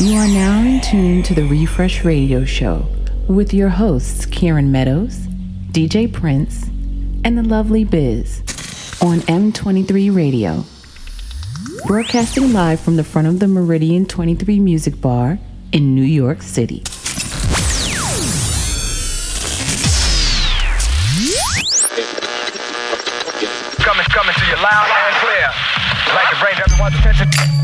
You are now in tune to the Refresh Radio Show with your hosts, Kieran Meadows, DJ Prince, and the lovely Biz on M23 Radio. Broadcasting live from the front of the Meridian 23 Music Bar in New York City. Coming, coming to you loud and clear. Like to bring everyone's attention.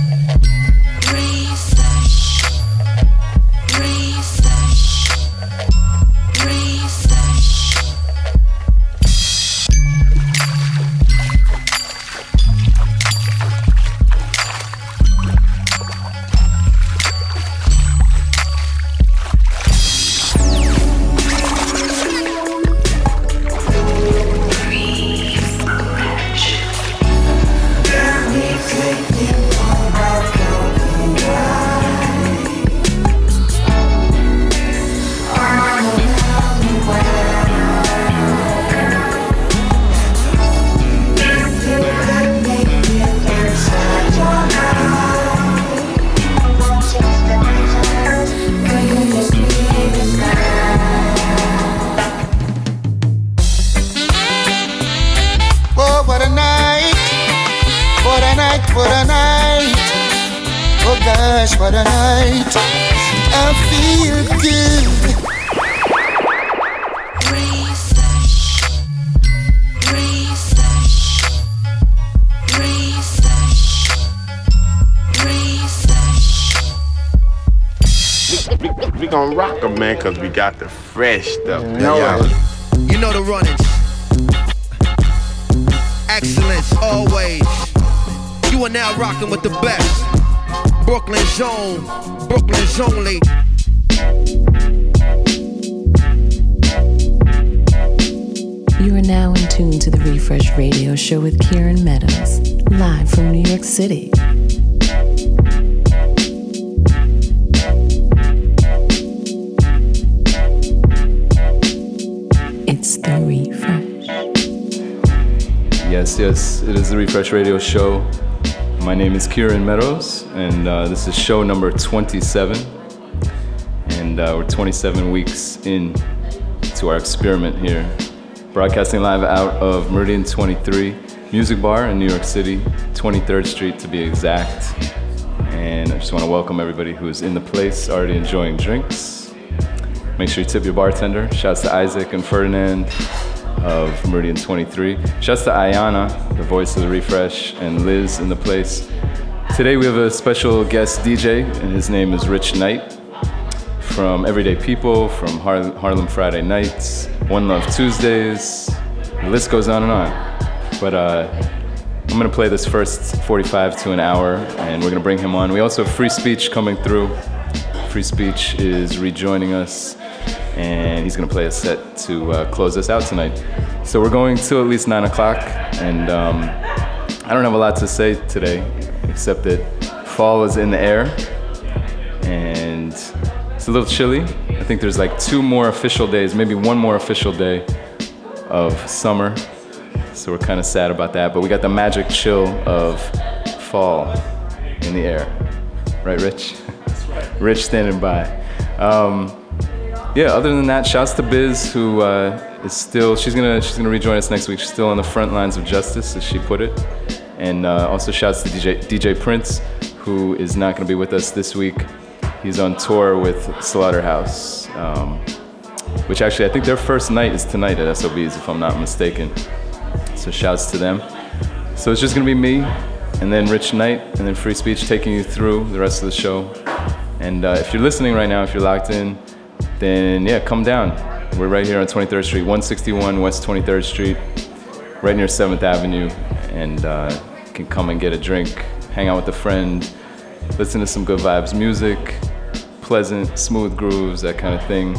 Got the fresh stuff. No You know the runnings. Excellence always. You are now rocking with the best. Brooklyn Zone, Brooklyn's only. You are now in tune to the Refresh Radio Show with Kieran Meadows, live from New York City. Refresh Radio Show. My name is Kieran Meadows, and uh, this is show number 27. And uh, we're 27 weeks in to our experiment here. Broadcasting live out of Meridian 23 Music Bar in New York City, 23rd Street to be exact. And I just want to welcome everybody who's in the place, already enjoying drinks. Make sure you tip your bartender. Shouts to Isaac and Ferdinand of Meridian 23. Shouts to Ayana, the voice of the refresh, and Liz in the place. Today we have a special guest DJ, and his name is Rich Knight from Everyday People, from Har- Harlem Friday Nights, One Love Tuesdays. The list goes on and on. But uh, I'm gonna play this first 45 to an hour, and we're gonna bring him on. We also have Frei Speech coming through. Frei Speech is rejoining us and he's going to play a set to uh, close us out tonight. So we're going till at least 9 o'clock, and um, I don't have a lot to say today, except that fall is in the air, and it's a little chilly. I think there's like two more official days, maybe one more official day of summer, so we're kind of sad about that, but we got the magic chill of fall in the air. Right, Rich? Rich standing by. Um, yeah, other than that, shouts to Biz, who uh, is still she's gonna she's gonna rejoin us next week. She's still on the front lines of justice, as she put it. And uh, also shouts to DJ DJ Prince, who is not gonna be with us this week. He's on tour with Slaughterhouse, um, which actually I think their first night is tonight at SOBs, if I'm not mistaken. So shouts to them. So it's just gonna be me, and then Rich Knight, and then Frei Speech taking you through the rest of the show. And uh, if you're listening right now, if you're locked in, then yeah, come down. We're right here on 23rd Street, 161 West 23rd Street, right near 7th Avenue, and uh, can come and get a drink, hang out with a friend, listen to some good vibes music, pleasant, smooth grooves, that kind of thing.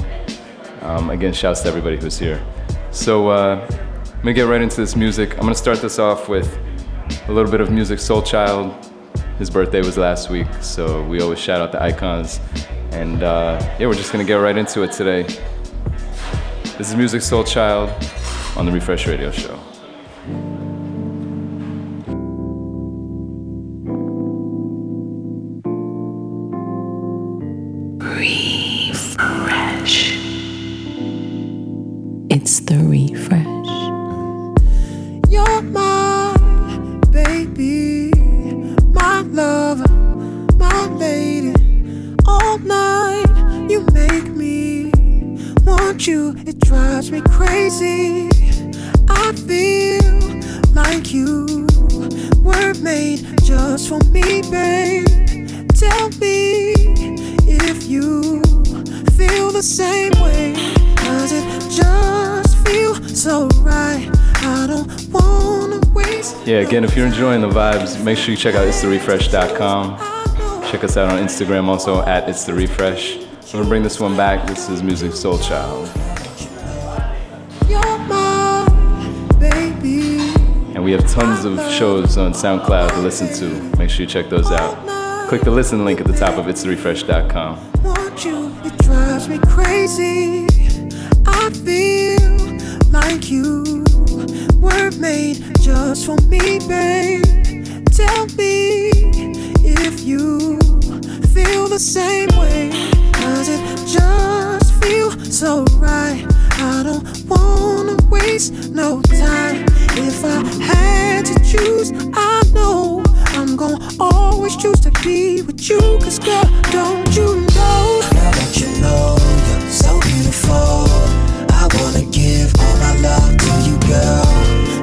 Um, again, shouts to everybody who's here. So uh, I'm gonna get right into this music. I'm gonna start this off with a little bit of Musiq Soulchild. His birthday was last week, so we always shout out the icons. And uh, yeah, we're just gonna get right into it today. This is Musiq Soulchild on the Refresh Radio Show. Drives me crazy. I feel like you were made just for me, babe. Tell me if you feel the same way. Does it just feel so right? I don't wanna waste. Yeah, again, if you're enjoying the vibes, make sure you check out itstherefresh.com. Check us out on Instagram also at It's Refresh. I'm gonna bring this one back. This is Music my baby. And we have tons of shows on SoundCloud to listen to. Make sure you check those out. Click the listen link at the top of you, it drives me crazy. I feel like you were made just for me, babe. Tell me if you feel the same way. Does it just feel so right? I don't wanna waste no time. If I had to choose, I know I'm gonna always choose to be with you. Cause girl, don't you know? Girl, don't you know you're so beautiful? I wanna give all my love to you, girl.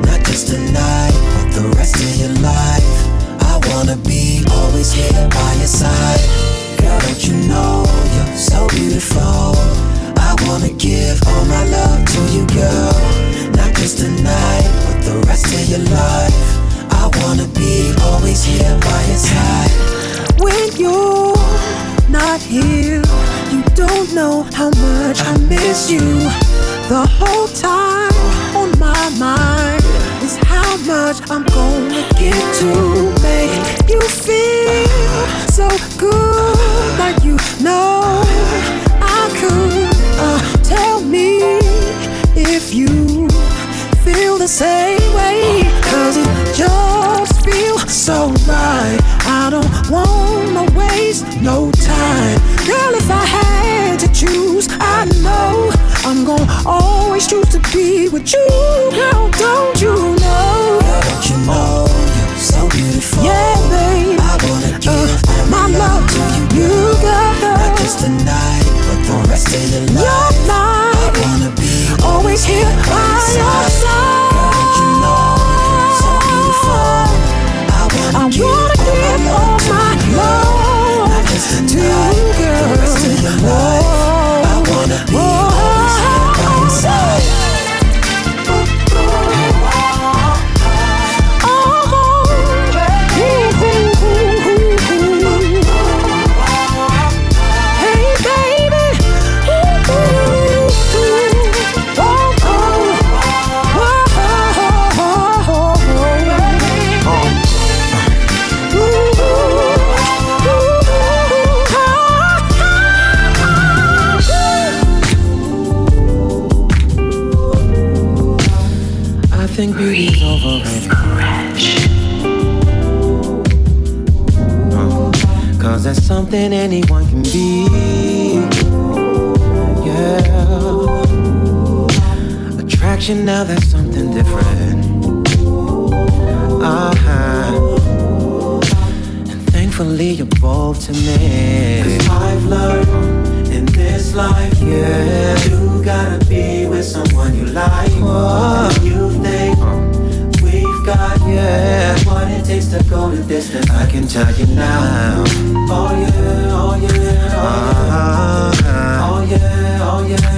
Not just tonight, but the rest of your life. I wanna be always here by your side. Give all my love to you, girl. Not just tonight, but the rest of your life. I wanna be always here by your side. When you're not here, you don't know how much I miss you. The whole time on my mind is how much I'm gonna get to make you feel so good. Like you know if you feel the same way. Cause it just feels so right. I don't wanna waste no time. Girl, if I had to choose, I know I'm gonna always choose to be with you. Girl, don't you know? Girl, don't you know you're so beautiful? Yeah, babe. I wanna give uh, all My love to you, girl. Not just tonight, but the rest of your life. Always here by your now that's something different. Uh-huh. And thankfully you're both to me. Cause I've learned in this life, yeah. You gotta be with someone you like. What you think we've got, yeah. What it takes to go the distance, I can tell you now. Oh yeah, oh yeah, oh yeah. Oh yeah, oh yeah,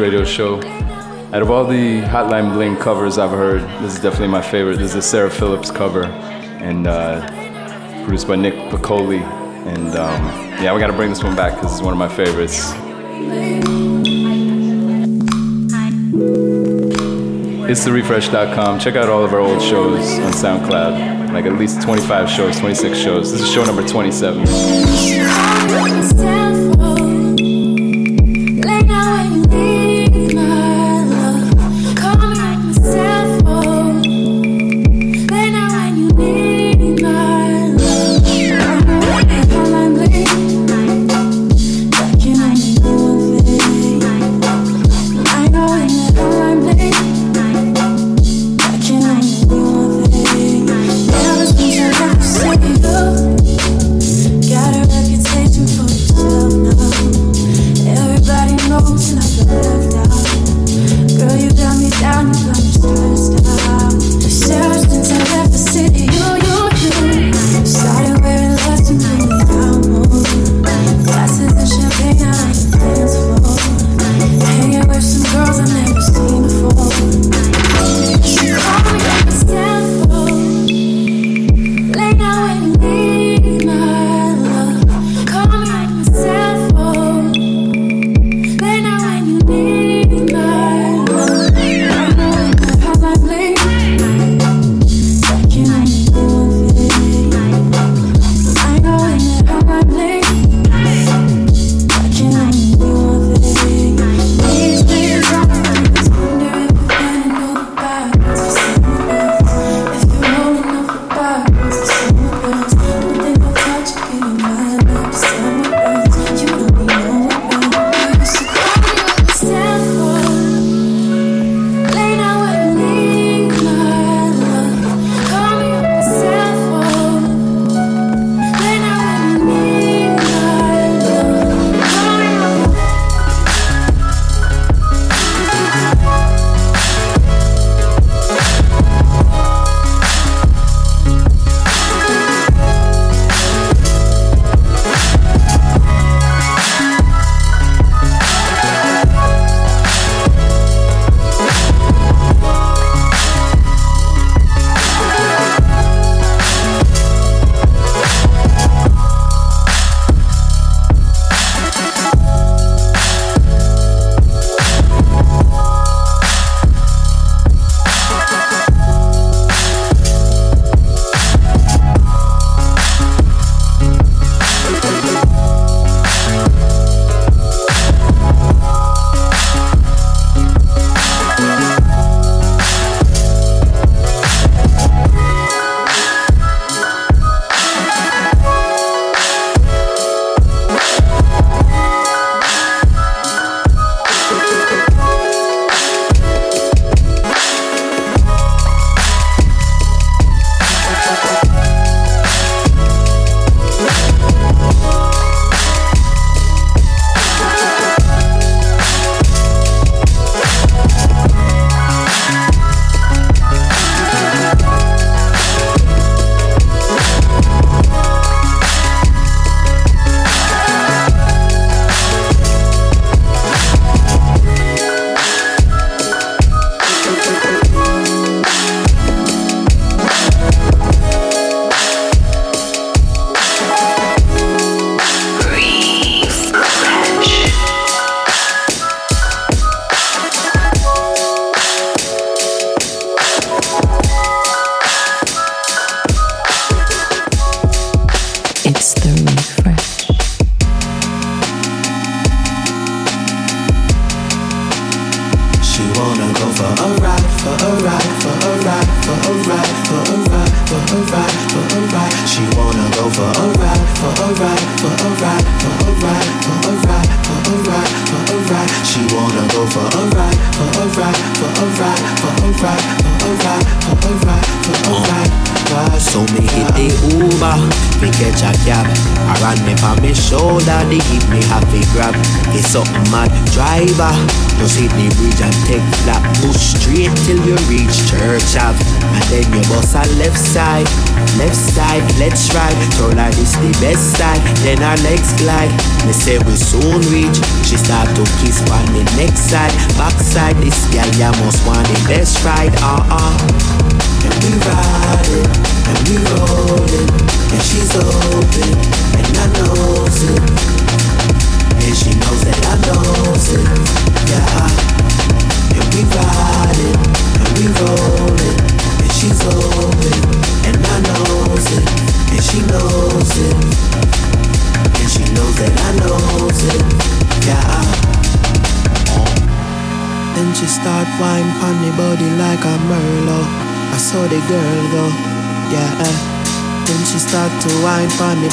radio show. Out of all the Hotline Bling covers I've heard, this is definitely my favorite. This is a Sarah Phillips cover, and uh, produced by Nick Piccoli. And um, yeah, we got to bring this one back because it's one of my favorites. It's therefresh.com. Check out all of our old shows on SoundCloud. Like at least 25 shows, 26 shows. This is show number 27.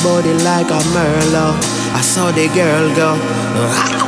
Body like a Merlot. I saw the girl go.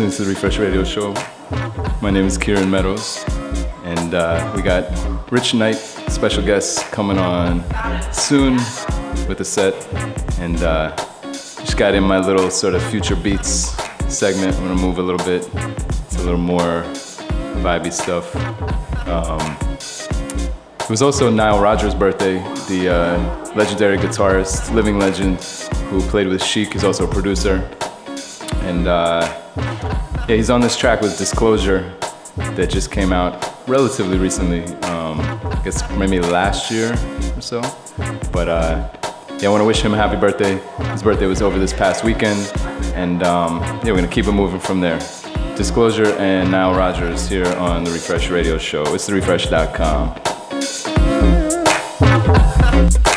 Listening to the Refresh Radio Show. My name is Kieran Meadows, and uh, we got Rich Knight, special guest, coming on soon with a set. And uh, just got in my little sort of future beats segment. I'm gonna move a little bit. It's a little more vibey stuff. Um, it was also Nile Rodgers' birthday, the uh, legendary guitarist, living legend, who played with Chic, is also a producer. And uh, yeah, he's on this track with Disclosure that just came out relatively recently. Um, I guess maybe last year or so. But uh, yeah, I want to wish him a happy birthday. His birthday was over this past weekend, and um, yeah, we're gonna keep it moving from there. Disclosure and Nile Rodgers here on the Refresh Radio Show. It's therefresh.com. Kiss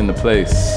in the place.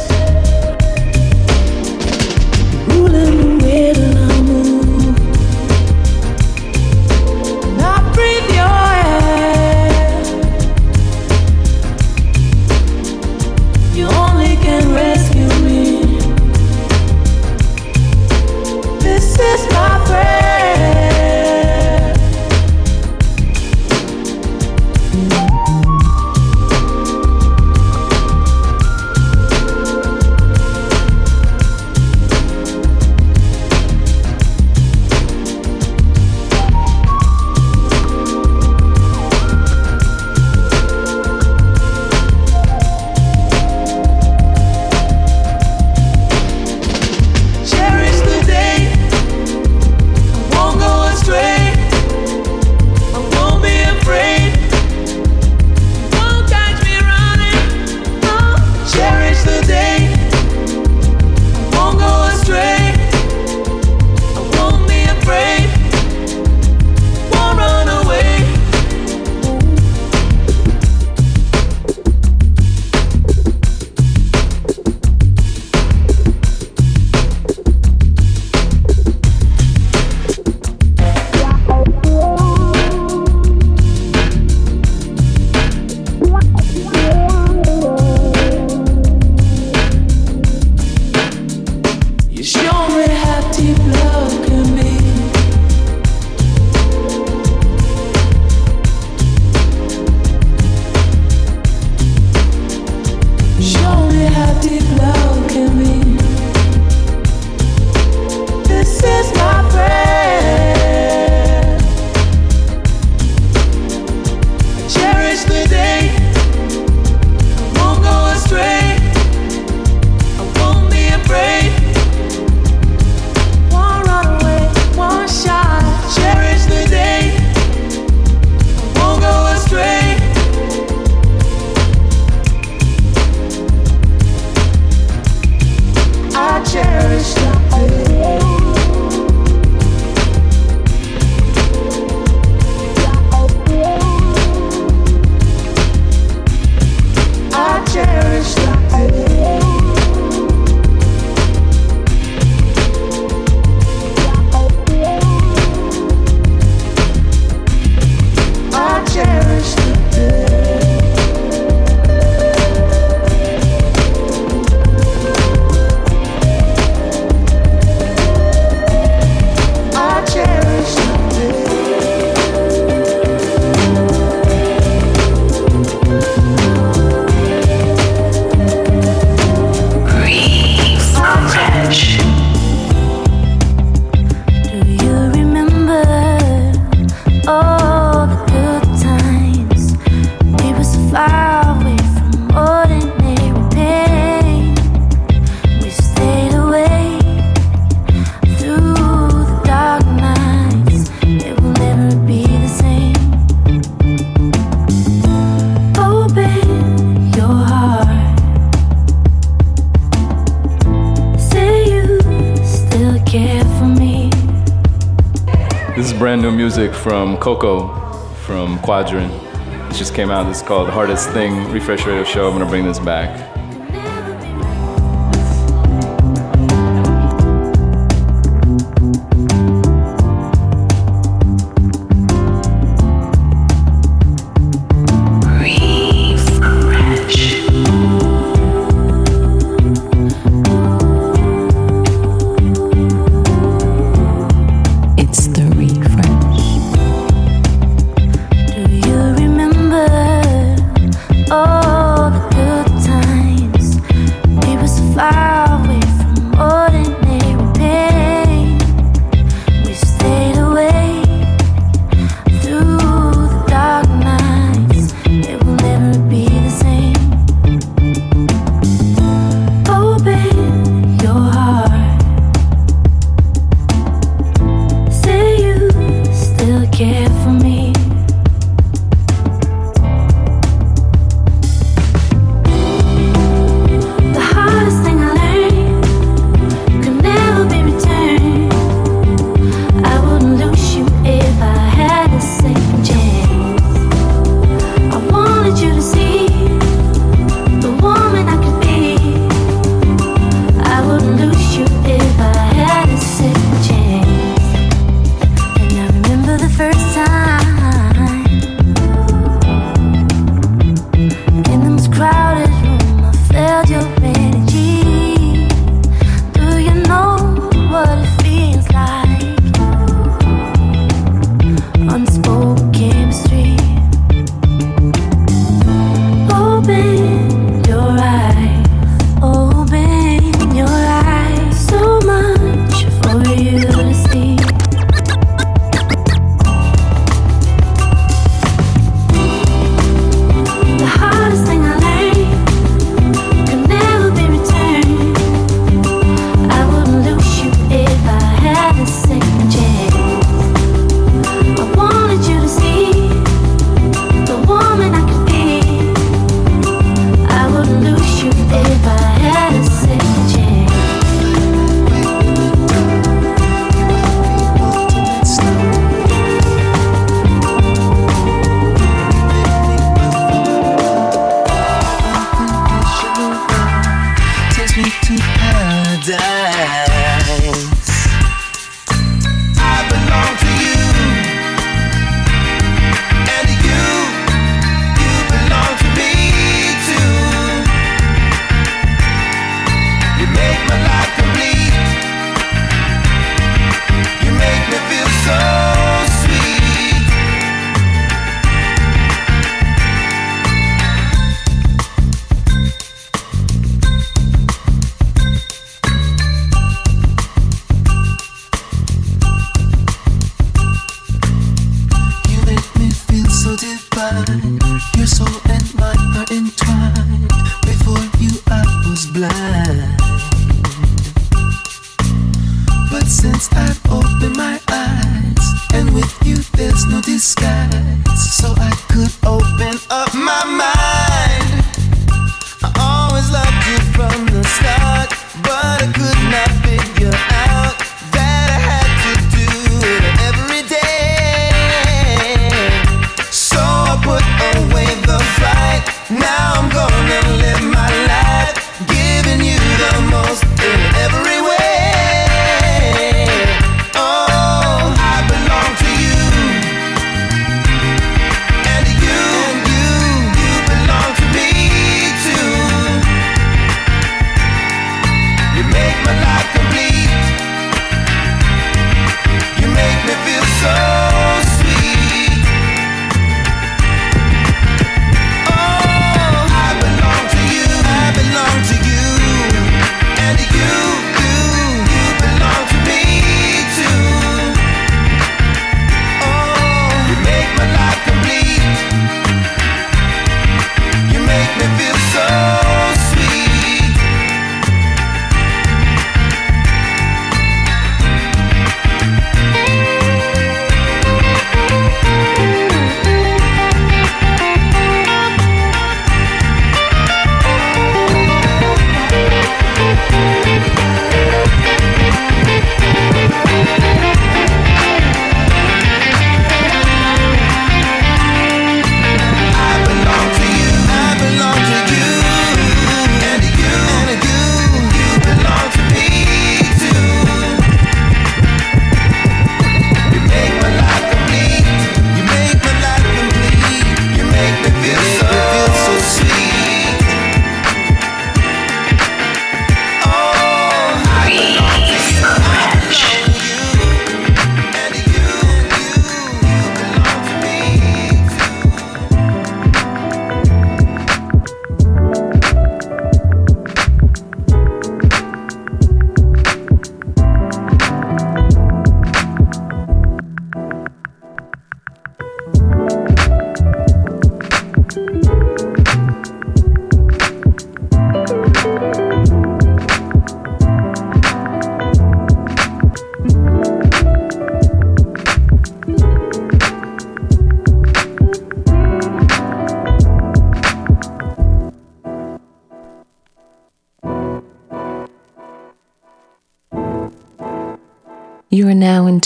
Coco from Quadrant. It just came out. This is called Hardest Thing Refresh Radio Show. I'm gonna bring this back.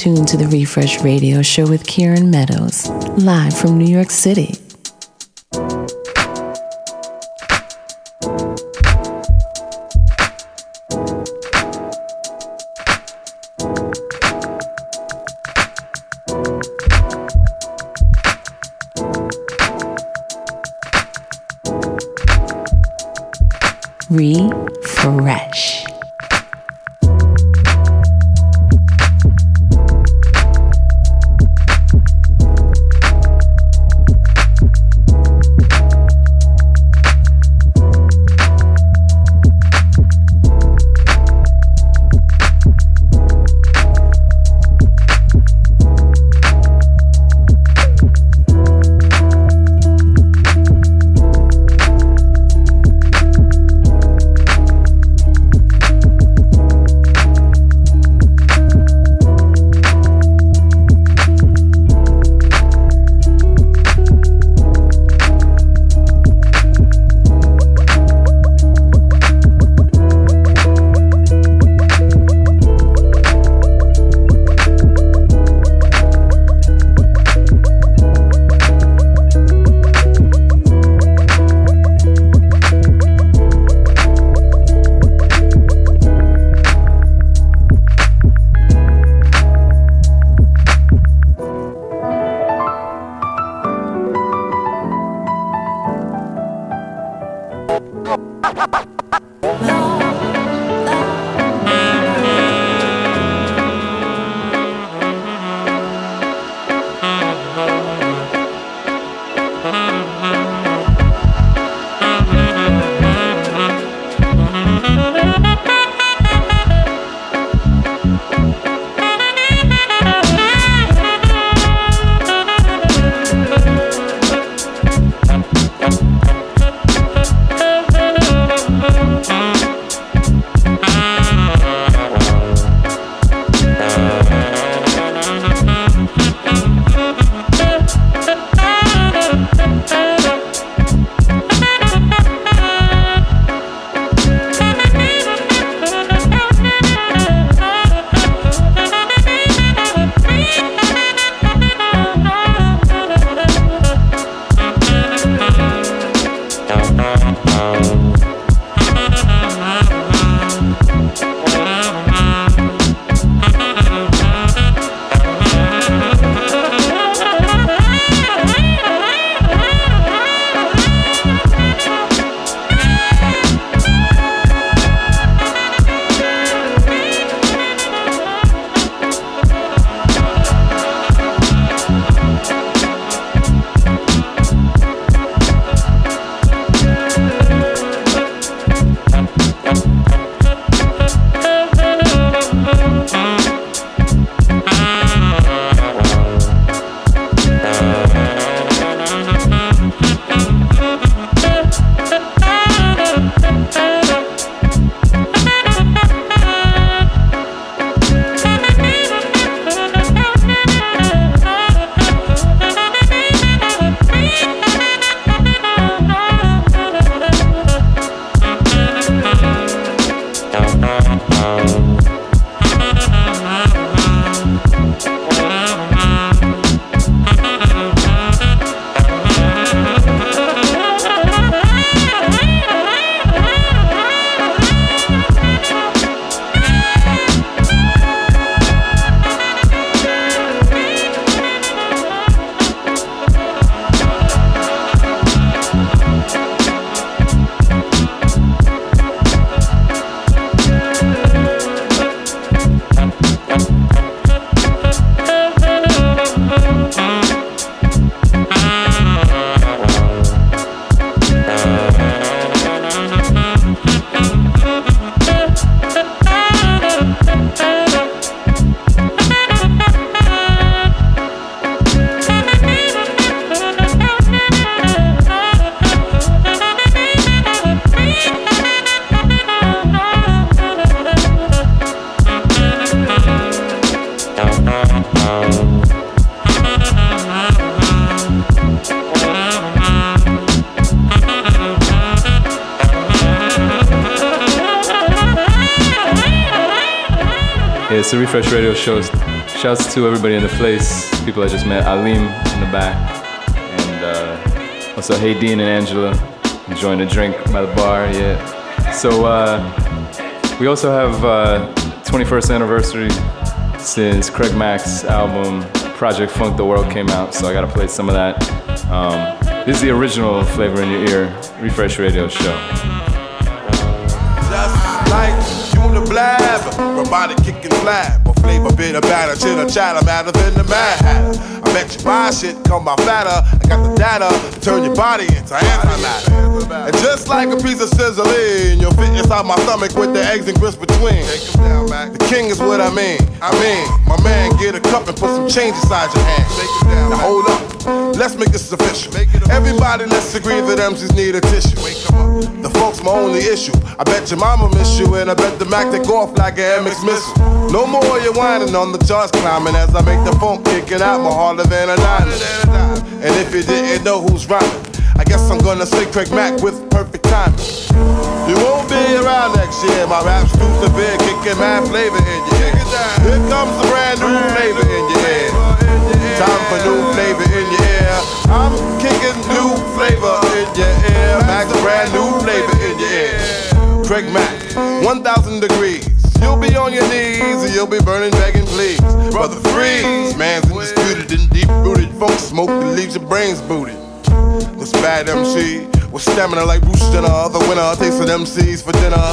Are now in tune to the Refresh Radio Show with Kieran Meadows, live from New York City. Refresh Radio show. Shouts to everybody in the place. People I just met. Alim in the back. And uh, also Hey Dean and Angela enjoying a drink by the bar. Yeah. So uh, we also have uh, 21st anniversary since Craig Mack's album Project Funk the World came out. So I gotta play some of that. Um, this is the original Flavor in Your Ear Refresh Radio show. Robotic kicking flab. Or flavor bitter batter, chitter chatter, matter than the mad hatter. I bet you buy shit, come by fatter. I got the data to turn your body into antimatter. And just like a piece of sizzling, you'll fit inside my stomach with the eggs and grits between. The king is what I mean. I mean, my man, get a cup and put some change inside your hand. Now hold up, let's make this official. Everybody, let's agree that MCs need a tissue. The folks my only issue. I bet your mama miss you, and I bet the Mac take off like an MX missile. No more you whining on the charts climbing as I make the phone kicking out more harder than a diamond. And if you didn't know who's rhyming, I guess I'm gonna say Craig Mack with perfect timing. You won't be around next year. My rap's too severe, kicking mad flavor in your ear. Here comes the brand new flavor in your ear. Time for new flavor in your ear. I'm kicking new flavor in your ear. Max brand new flavor in your ear. Craig Mack, 1000 degrees. You'll be on your knees and you'll be burning, begging, please. Brother Freeze, man's undisputed and deep rooted. Funk smoke that leaves your brains booted. This bad MC with stamina like Bruce Jenner. The winner takes tasting MCs for dinner.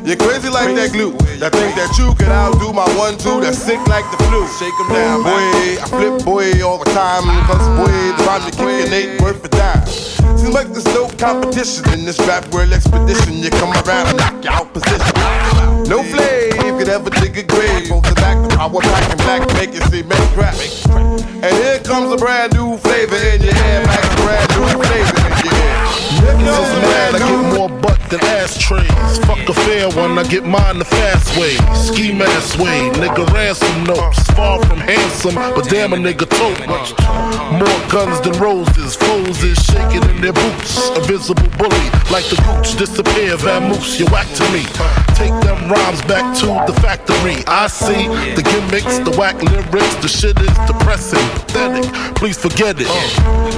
You're crazy like that glue. That think that you can outdo my one two. That's sick like the flu. Shake 'em down, boy. I flip boy all the time. Cause boy, the rhyme to kick an eight worth a dime. Like there's no competition in this rap world expedition. You come around knock you out position. No flave could ever dig a grave. Over the back, the power pack and black make it see make crack. And here comes a brand new flavor in your ear. Max brand new flavor in your. Here comes a Man, I get more butt than ashtrays. Fuck a fair one, I get mine the fast way. Ski mask way, nigga ransom notes. Far from handsome, but damn a nigga tote. Much more guns than roses, foes is shaking in their boots. A visible bully, like the gooch disappear, vamoose, you whack to me. Take them rhymes back to the factory. I see the gimmicks, the whack lyrics, the shit is depressing, pathetic. Please forget it.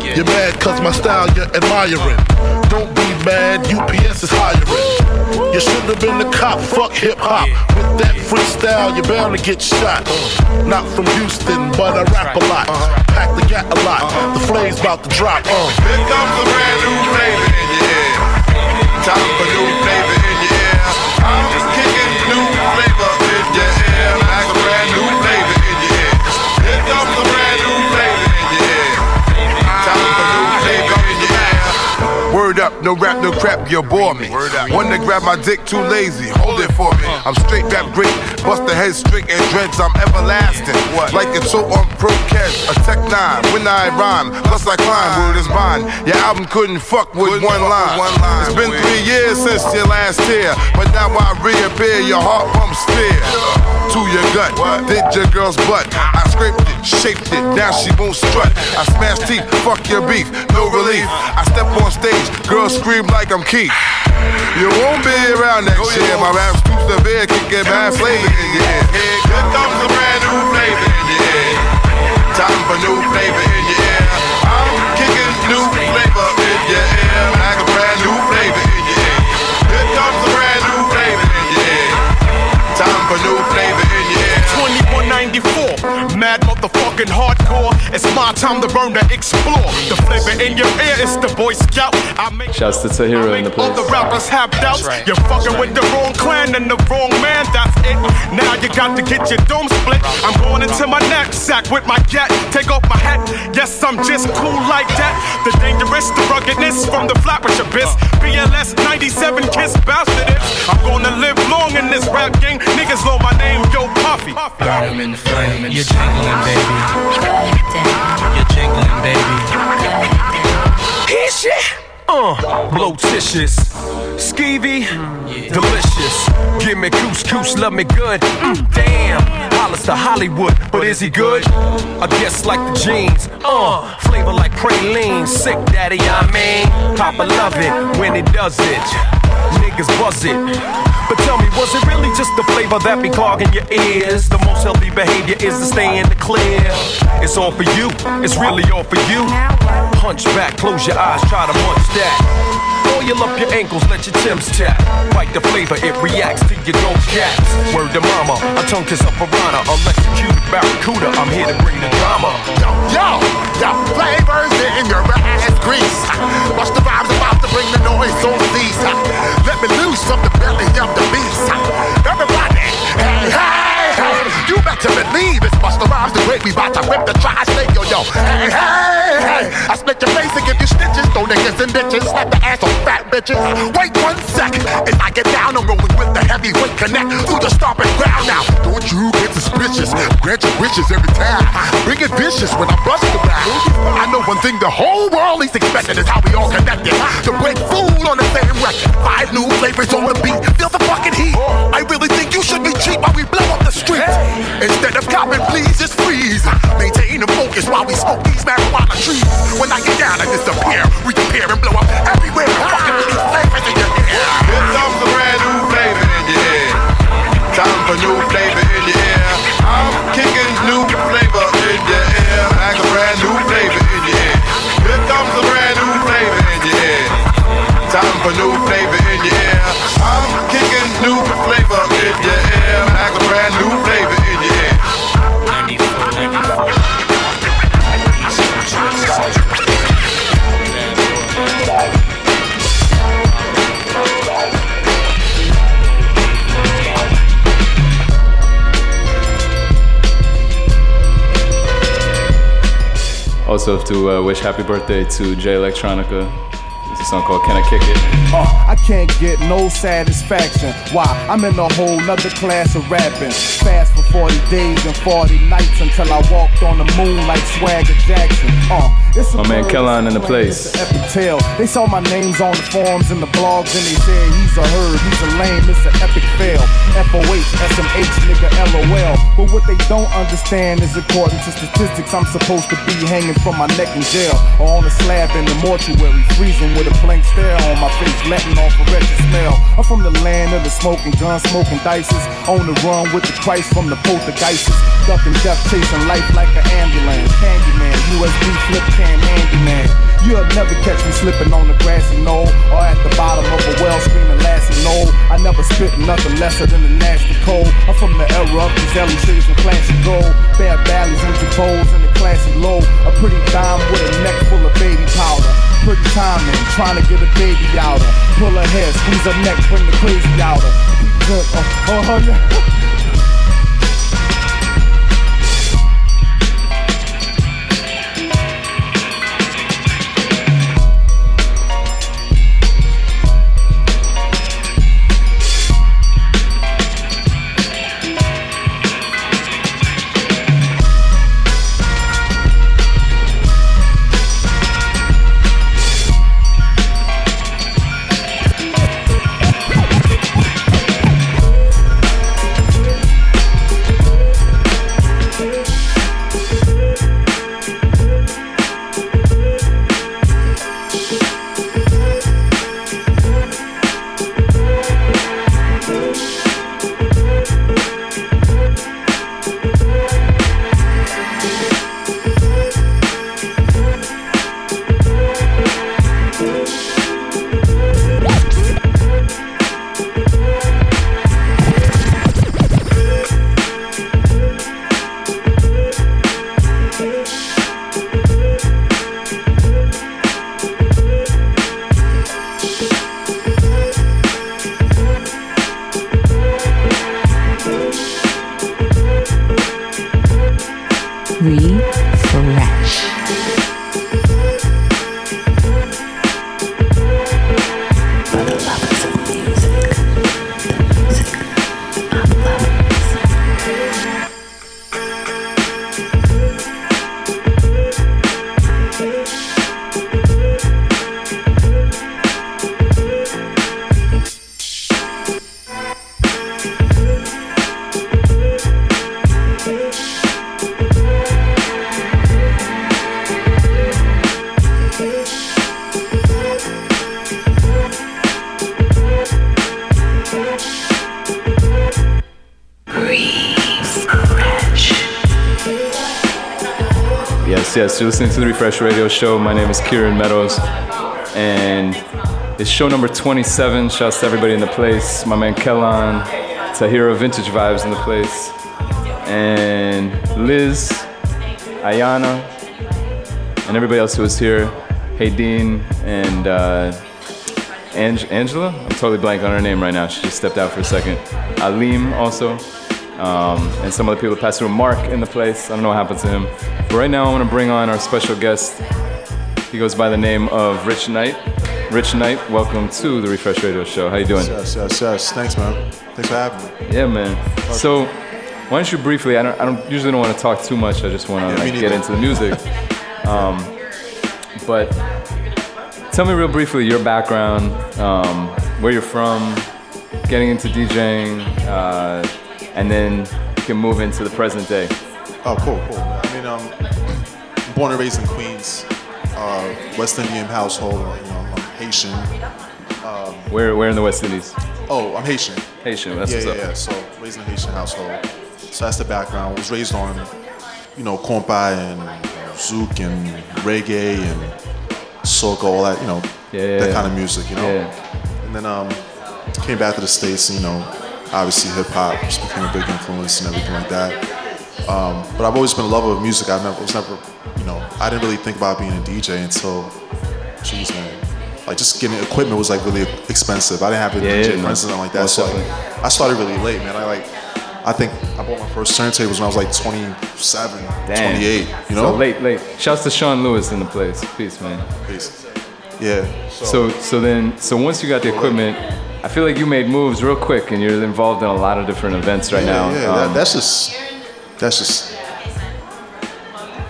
You're mad cause my style you're admiring. Don't be mad, UPS is hiring. You should have been a cop, fuck hip hop. With that freestyle, you're bound to get shot. Not from Houston, but I rap a lot. Pack the gat a lot. The flame's about to drop. Uh. Here comes a brand new flavor in your ear. Time for new no rap, no crap, you bore me. One to grab my dick, too lazy, hold it for me. I'm straight rap great, bust the head straight and dreads, I'm everlasting. Like it's so on pro catch, a tech nine, when I rhyme, plus I climb, word is mine. Your album couldn't fuck with one line. It's been three years since your last tear, but now I reappear, your heart pumps fear. To your gut, did your girl's butt. I scraped it, shaped it, now she won't strut. I smash teeth, fuck your beef, no relief. I step on stage, girls scream like I'm Keith. You won't be around next oh, year. My rap rap's too severe, kicking bad flavor in your ear. Here comes a brand new flavor in your ear. Time for new flavor in your ear. I'm kicking new flavor in your ear. Like a brand new flavor in your ear. Here comes a brand new flavor in your ear. Time for new flavor in your ear. 2194, mad motherfucking hardcore. It's time to burn to explore. The flavor in your ear is the Boy Scout. I make Shouts to Tahira in the all the rappers have doubts. You're fucking with the wrong clan and the wrong man. That's it. Now you got to get your dome split. I'm going into my knapsack with my gat. Take off my hat. Yes, I'm just cool like that. The dangerous, the ruggedness from the flatbush abyss. BLS 97 kiss bastard is. I'm gonna live long in this rap game. Niggas know my name, yo Puffy. Burn 'em in the flame. You're jingling, baby. You're jingling, baby. Shit. Uh, blotitious, skeevy, delicious. Give me couscous, love me good. Mm, damn, Hollis to Hollywood, but is he good? I guess like the jeans. Uh, flavor like praline, sick daddy, I mean. Papa love it when he does it. Nigga niggas buzz it. But tell me, was it really just the flavor that be clogging your ears? The most healthy behavior is to stay in the clear. It's all for you, it's really all for you. Punch back, close your eyes, try to munch that. Oil up your ankles, let your Tim's tap. Bite the flavor, it reacts to your ghost cats. Word to mama, a tongue kiss a piranha, electrocuted barracuda. I'm here to bring the drama. Yo, yo, yo, flavors in your ass grease. Watch the vibes bring the noise on these. Let me loose from the belly of the beast. You better believe it's Busta Rhymes the great. We bout to rip the tri-state, yo, yo. Hey, hey, hey. I split your face and give you stitches. Throw niggas and bitches. Slap the ass on fat bitches. Wait one sec. As I get down, I'm rolling with the heavyweight connect through the stomping ground now. Don't you get suspicious. Grant your wishes every time. Bring it vicious when I bust around. I know one thing the whole world is expecting is how we all connected. The break fool on the same record. Five new flavors on the beat. Feel the fucking heat. I really think you should be cheap while we blow up the streets. Instead of copping, please just freeze. Maintain the focus while we smoke these marijuana trees. When I get down, I disappear, reappear, and blow up everywhere. Fucking with these flavors in your ear. Here comes a brand new flavor in your ear. Time for new flavor in your ear. I'm kicking new flavor in your ear. Like a brand new flavor in your ear. Here comes a brand new flavor in your ear. Time for new Also, have to uh, wish happy birthday to Jay Electronica. It's a song called Can I Kick It? Uh, I can't get no satisfaction. Why? I'm in a whole nother class of rapping. Fast for 40 days and 40 nights until I walked on the moon like Swagger Jackson. Uh, it's a My man bird, Kellan in the place. plane, it's an epic tale. They saw my names on the forums and the blogs and they said he's a herd, he's a lame, it's an epic fail. FOH, SMH, nigga, LOL. But what they don't understand is according to statistics, I'm supposed to be hanging from my neck in jail or on a slab in the mortuary, freezing with a blank stare on my face, letting off a wretched smell. I'm from the land of the smoking gun, smoking dices, on the run with the Christ from the poltergeists, ducking death, chasing life like an ambulance. Candyman, USB flip cam handyman. You'll never catch me slipping on the grassy knoll or at the bottom of a well screaming lassie knoll. I never spit nothing lesser than the nasty cold. I'm from the era of these shades and classic gold. Bare valleys, empty bowls, and the classic low. A pretty dime with a neck full of baby powder. Pretty timing, trying to get a baby out her. Pull her hair, squeeze her neck, bring the crazy out her. Good, oh, oh, oh, yeah. Yes. You're listening to the Refresh Radio Show. My name is Kieran Meadows, and it's show number 27. Shouts to everybody in the place. My man Kellan, Tahira Vintage Vibes in the place, and Liz, Ayana, and everybody else who is here. Hey Dean and uh, Ang- Angela. I'm totally blank on her name right now. She just stepped out for a second. Alim also. Um, and some other people passed through. Mark in the place. I don't know what happened to him. But right now, I want to bring on our special guest. He goes by the name of Rich Knight. Rich Knight, welcome to the Refresh Radio Show. How you doing? Yes, yes, yes. Thanks, man. Thanks for having me. Yeah, man. So, why don't you briefly? I don't. I don't usually don't want to talk too much. I just want to Yeah, like, get into the music. Um, but tell me real briefly your background, um, where you're from, getting into DJing, uh, and then you can move into the present day. Oh, cool, cool. I mean, um, born and raised in Queens, uh, West Indian household. You know, I'm Haitian. Um, Where, where in the West Indies? oh, I'm Haitian. Haitian. That's yeah, what's yeah, up. yeah. So raised in a Haitian household. So that's the background. Was raised on, you know, compa and zouk and reggae and soca, all that, you know, Yeah, that kind of music, you know. And then um, came back to the states. And, you know, obviously hip hop just became a big influence and everything like that. Um, but I've always been a lover of music. I never was never, you know, I didn't really think about being a DJ until, jeez, man. Like just getting equipment was like really expensive. I didn't have a Yeah, DJ yeah, instance like that. So like. I started really late, man. I like, I think I bought my first turntables when I was like 27, Damn. 28. You know, So late, late. Shouts to Sean Lewis in the place. Peace, man. Peace. Yeah. So, so then, so once you got the equipment, I feel like you made moves real quick, and you're involved in a lot of different events right yeah, now. Yeah, Um, that, that's just that's just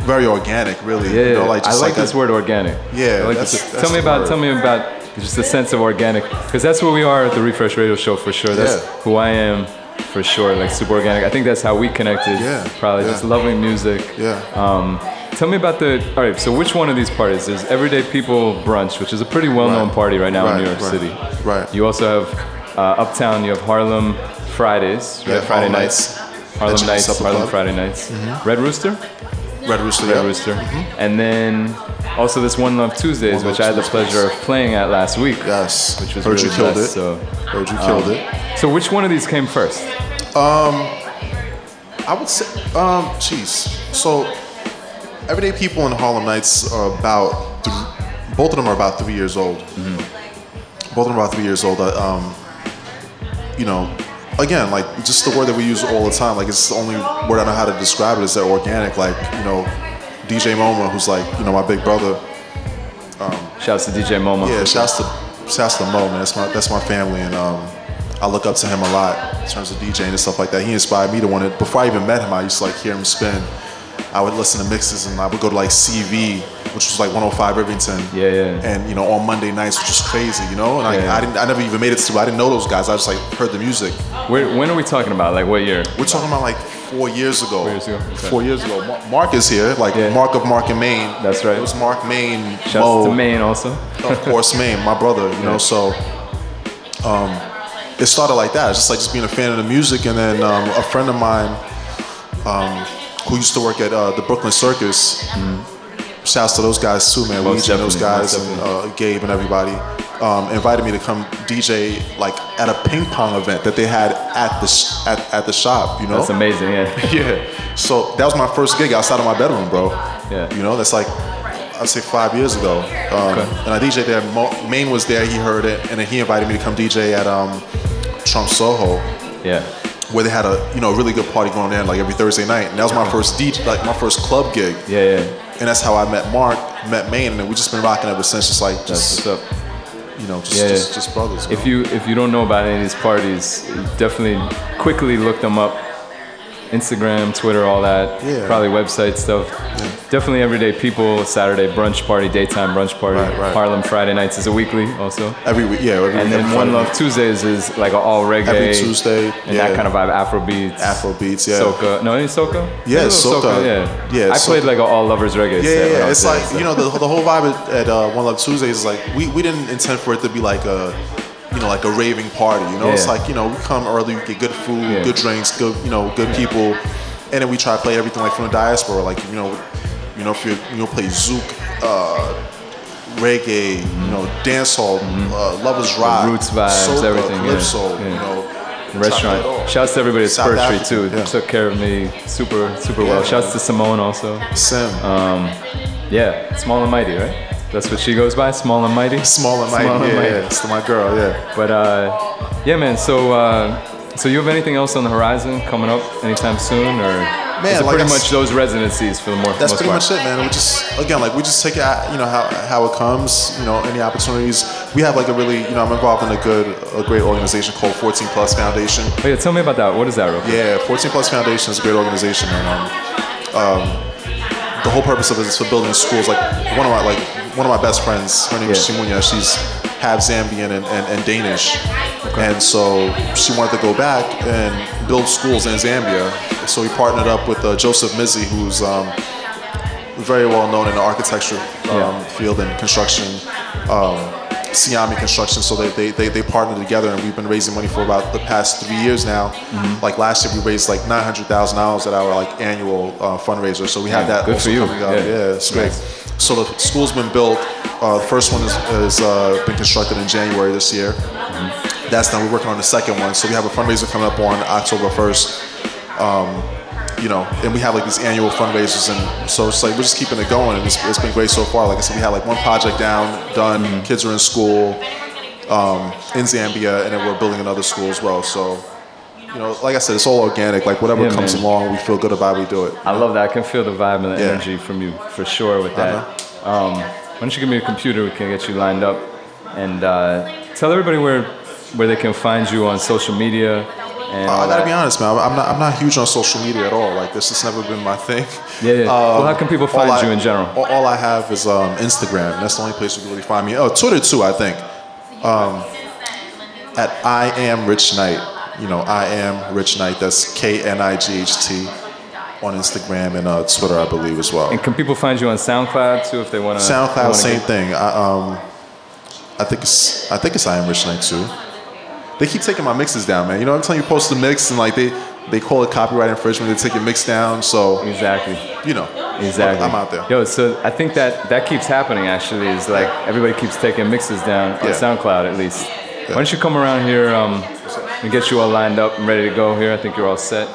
very organic, really. Yeah, you know, like I like like this a- word organic. Yeah, like that's- this. that's tell me about word. tell me about just the sense of organic, because that's what we are at the Refresh Radio Show for sure. That's Yeah. who I am for sure. Like super organic. I think that's how we connected. Yeah, probably yeah. just loving music. Yeah. Um, tell me about the. All right, so which one of these parties? There's Everyday People Brunch, which is a pretty well-known Right. party right now in New York right, City. right. You also have uh, Uptown. You have Harlem Fridays, right? Yeah, Friday nights. Nights. Harlem Nights, Harlem Club. Friday nights. Mhm. Red Rooster. Red Rooster. Red yeah. Rooster. And then also this One Love Tuesdays, One which Love I had the Tuesdays. pleasure of playing at last week. Yes. Which was Heard really you killed blessed, it. So, Heard you killed it. So which one of these came first? Um, I would say, um, jeez. So, everyday people in Harlem Nights are about, th- both of them are about three years old. Both of them are about three years old. Uh, Um, you know, again, like just the word that we use all the time. Like it's the only word I know how to describe it is that organic. Like you know, DJ Moma, who's like you know my big brother. Um, shouts to DJ Moma. Yeah, shouts to shouts to Mo, man. That's my that's my family, and um, I look up to him a lot in terms of DJing and stuff like that. He inspired me to want to. Before I even met him, I used to like hear him spin. I would listen to mixes, and I would go to like CV, which was like 105 Irvington. Yeah, yeah. And you know, on Monday nights, which is crazy, you know. And I, Yeah. I didn't, I never even made it to. I didn't know those guys. I just like heard the music. Where, when are we talking about? Like what year? We're talking about like four years ago. Four years ago. Okay. Four years ago. Ma- Mark is here, like Mark of Mark and Maine. That's right. It was Mark Maine. Shouts Mo, to Maine also. of course, Maine, my brother. You know, so um, it started like that. It's just like just being a fan of the music, and then um, a friend of mine um, who used to work at uh, the Brooklyn Circus. Shouts to those guys too, man. And those guys, and uh, Gabe and everybody. Um, invited me to come DJ like at a ping pong event that they had at the sh- at, at the shop. You know, That's amazing. Yeah. yeah. So that was my first gig outside of my bedroom, bro. Yeah. You know, that's like I'd say five years ago. Um, And I DJ there. Mo- Maine was there. He heard it, and then he invited me to come DJ at um, Trump Soho. Yeah. Where they had a you know really good party going there like every Thursday night, and that was my first DJ, like my first club gig. Yeah, yeah. And that's how I met Mark, met Maine, and we've just been rocking ever since. Just like That's just what's up. you know, just Yeah, just, just brothers. If you if you don't know about any of these parties, definitely quickly look them up. Instagram, Twitter, all that. Yeah. Probably website stuff. Definitely everyday people. Saturday brunch party, daytime brunch party. Right, right. Harlem Friday nights is a weekly also. Every week, yeah. Every, and then One Friday. Love Tuesdays is like a all reggae. Every Tuesday, And yeah. that kind of vibe, Afro beats. Afro beats, yeah. Soca. No, any soca? Yeah, A little soca. Yeah. Yeah, I played soca. like all lovers reggae Yeah, yeah, yeah. It's there, like so. you know the, the whole vibe at, at uh, One Love Tuesdays is like we, we didn't intend for it to be like a you know like a raving party. You know, it's like you know we come early, we get good food, Yeah. good drinks, good you know good people, and then we try to play everything like from the diaspora. Like you know, You know, if you you know play zouk, uh, reggae, you know, dancehall, uh, lovers rock, Mm-hmm. roots vibes, soca, everything, yeah. you know. Restaurant. Shouts to everybody at Spur Street too. yeah. Took care of me super, super well. Shouts to Simone also. Sim. Um, yeah, Small and Mighty, right? That's what she goes by, Small and Mighty. Small and Mighty, yeah, yeah. It's my girl, yeah. But uh, yeah, man. So, uh, so you have anything else on the horizon coming up anytime soon, or is it like pretty I much s- those residencies for the more? That's most pretty part? much it, man. We just again like we just take it, you know, how how it comes. You know, any opportunities. We have like a really, you know, I'm involved in a good, a great organization called 14 Plus Foundation. Oh yeah, tell me about that. What is that, real quick? Yeah, 14 Plus Foundation is a great organization, and um, um, the whole purpose of it is for building schools. Like one of my like one of my best friends, her name is Shimunya. She's half Zambian and, and, and Danish, and so she wanted to go back and build schools in Zambia. So we partnered up with uh, Joseph Mizzi, who's um, very well known in the architecture um, Yeah. field and construction. Um, Siami Construction, so they, they, they, they partnered together and we've been raising money for about the past three years now. Mm-hmm. Like last year, we raised like nine hundred thousand dollars at our like annual uh, fundraiser. So we have Yeah, that good also for you. coming up. Yeah. Yeah, it's great. Nice. So the school's been built. Uh, the first one has is, uh, been constructed in January this year. Mm-hmm. That's done. We're working on the second one. So we have a fundraiser coming up on October first. Um, you know, and we have like these annual fundraisers, and so it's like we're just keeping it going, and it's, it's been great so far. Like I said, we had like one project down, done. Mm-hmm. Kids are in school um, in Zambia, and then we're building another school as well. So, you know, like I said, it's all organic. Like whatever Yeah, comes man. along, we feel good about. We do it. I love that. I can feel the vibe and the Yeah. energy from you for sure with that. Um, why don't you give me your computer? We can get you lined up and uh, tell everybody where where they can find you on social media. And Uh, I gotta that. be honest, man. I'm not. I'm not huge on social media at all. Like this has never been my thing. Yeah, yeah. well, how can people find I- you in general? All, all I have is um, Instagram. That's the only place you can really find me. Oh, Twitter too. I think. Um, at I am Rich Knight. You know, I am Rich Knight. That's K N I G H T on Instagram and uh, Twitter, I believe, as well. And can people find you on SoundCloud too if they want to? SoundCloud, same thing. I, um, I think it's I think it's I am Rich Knight too. They keep taking my mixes down, man. You know, every time you post the mix and like they they call it copyright infringement, they take your mix down. So exactly, you know, Exactly. I'm out there. Yo, so I think that that keeps happening. Actually, is like everybody keeps taking mixes down on Yeah. SoundCloud at least. Why don't you come around here um, and get you all lined up and ready to go here? I think you're all set.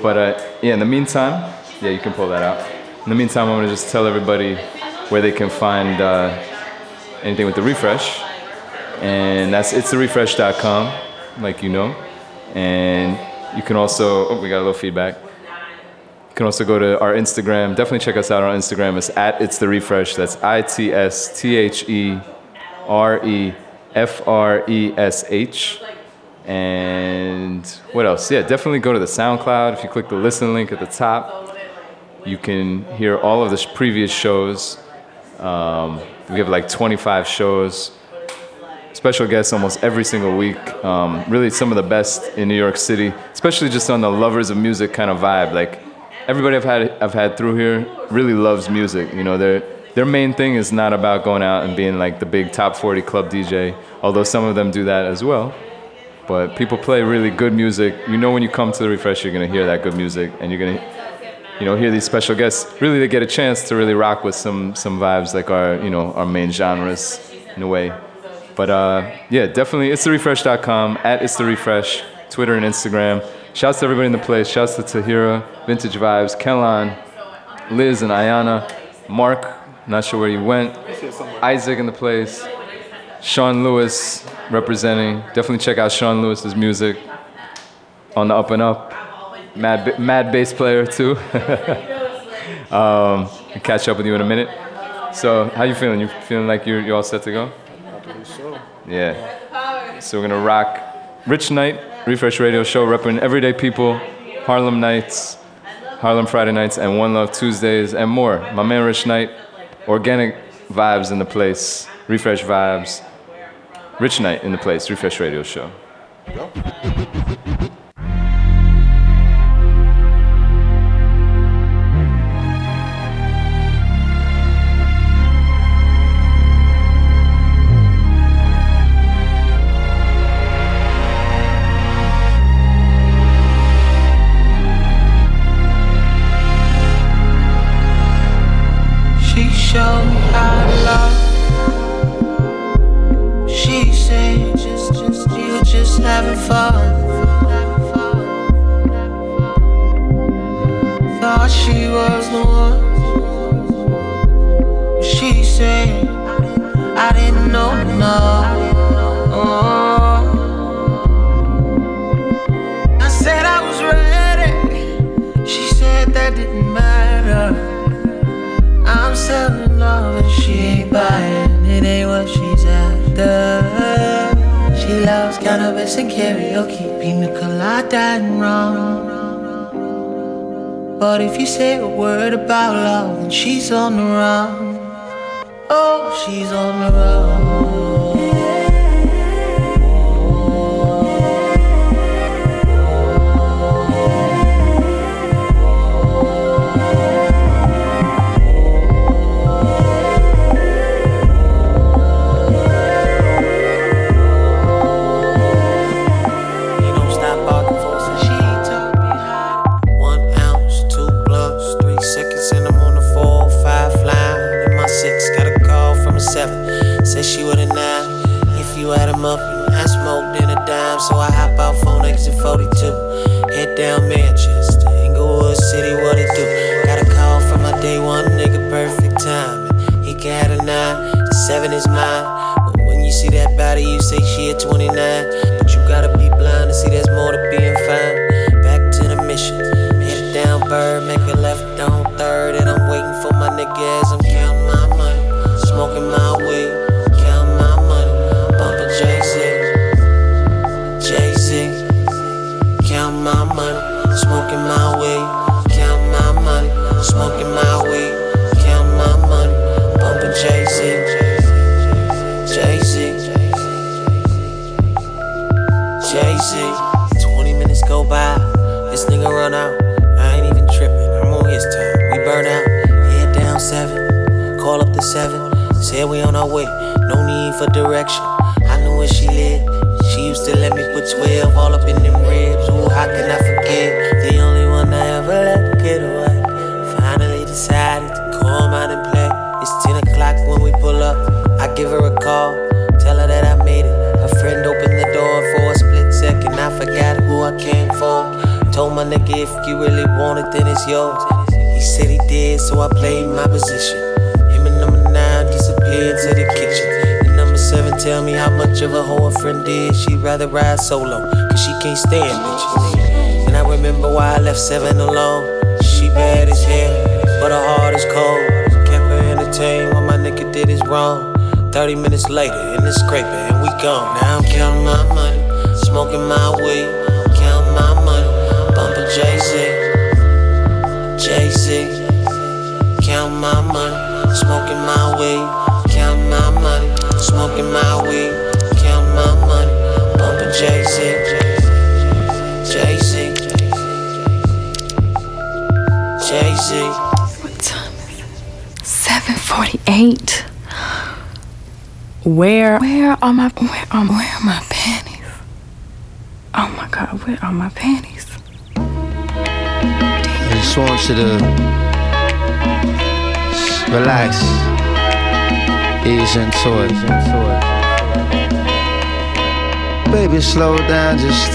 But uh, yeah, in the meantime, yeah, you can pull that out. In the meantime, I'm gonna just tell everybody where they can find uh, anything with the refresh, and that's it's like you know, and you can also oh we got a little feedback. You can also go to our Instagram. Definitely check us out on Instagram. It's at It's The Refresh. That's I T S T H E R E F R E S H. And what else? Yeah, definitely go to the SoundCloud. If you click the listen link at the top, you can hear all of the previous shows. Um, we have like 25 shows special guests almost every single week. Um, really, some of the best in New York City, especially just on the lovers of music kind of vibe. Like everybody I've had I've had through here really loves music. You know, their their main thing is not about going out and being like the big top 40 club DJ, although some of them do that as well. But people play really good music. You know, when you come to the refresh, you're gonna hear that good music, and you're gonna you know, hear these special guests. Really, they get a chance to really rock with some some vibes like our, you know, our main genres in a way. But uh, yeah, definitely it's therefresh.com, at it's the refresh, Twitter and Instagram. Shouts to everybody in the place. Shouts to Tahira, Vintage Vibes, Kellan, Liz and Ayana, Mark, not sure where you went, Isaac in the place, Sean Lewis representing. Definitely check out Sean Lewis's music on the up and up. Mad, mad bass player too. um, catch up with you in a minute. So, how you feeling? You feeling like you're, you're all set to go? Yeah. So we're gonna rock Rich Knight, Refresh Radio Show, repping everyday people, Harlem Nights, Harlem Friday Nights, and One Love Tuesdays, and more. My man Rich Knight, organic vibes in the place, Refresh vibes. Rich Knight in the place, Refresh Radio Show.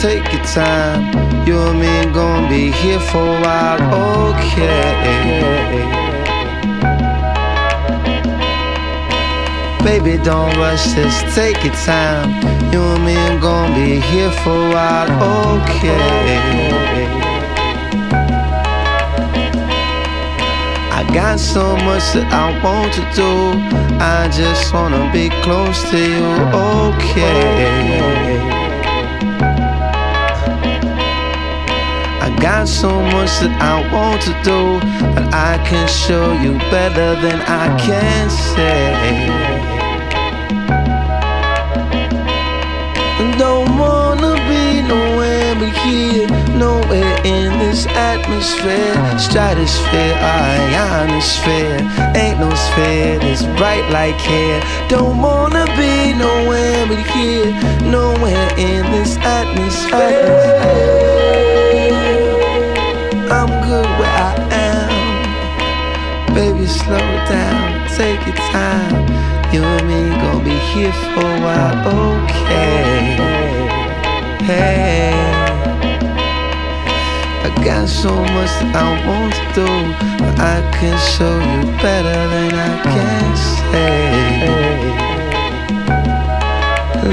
take your time. You and me gonna be here for a while, okay? Baby, don't rush this, take your time. You and me gonna be here for a while, okay? I got so much that I want to do. I just wanna be close to you, okay? Got so much that I want to do, but I can show you better than I can say. Don't wanna be nowhere but here, nowhere in this atmosphere. Stratosphere, ionosphere, ain't no sphere that's bright like here. Don't wanna be nowhere but here, nowhere in this atmosphere. slow down, take your time. You and me gonna be here for a while, okay? Hey, I got so much that I want to do, but I can show you better than I can say.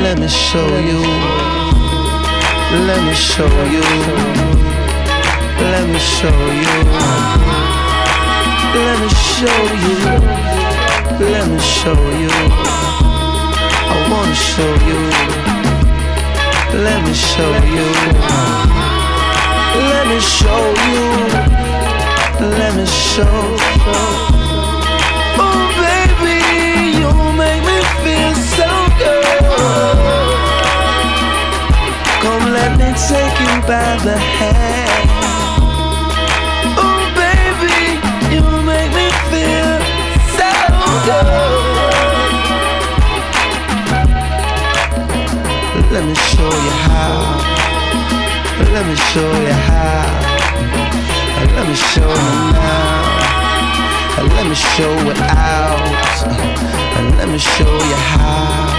Let me show you. Let me show you. Let me show you. Let me show you. Let me show you. I wanna show you. Let me show you. Let me show you. Let me show. Oh baby, you make me feel so good. Come let me take you by the hand. Let me show you how. Let me show you how. Let me show you now. Let me show it out. Let me show you how.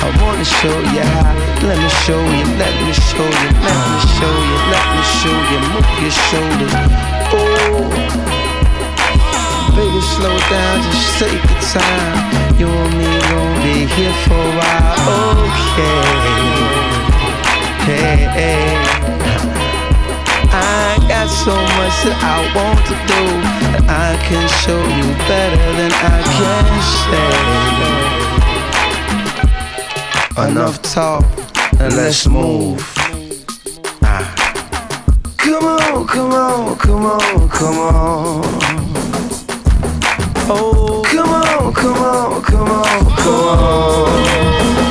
I wanna show you how. Let me show you, let me show you, let me show you, let me show you. Move your shoulders. Oh, baby, slow down, just take your time. You and me gonna be here for a while. Okay. Hey, hey. I got so much that I want to do that I can show you better than I can say. Enough talk, and let's move. Ah. Come on, come on, come on, come on. Oh, come on, come on, come on, come on.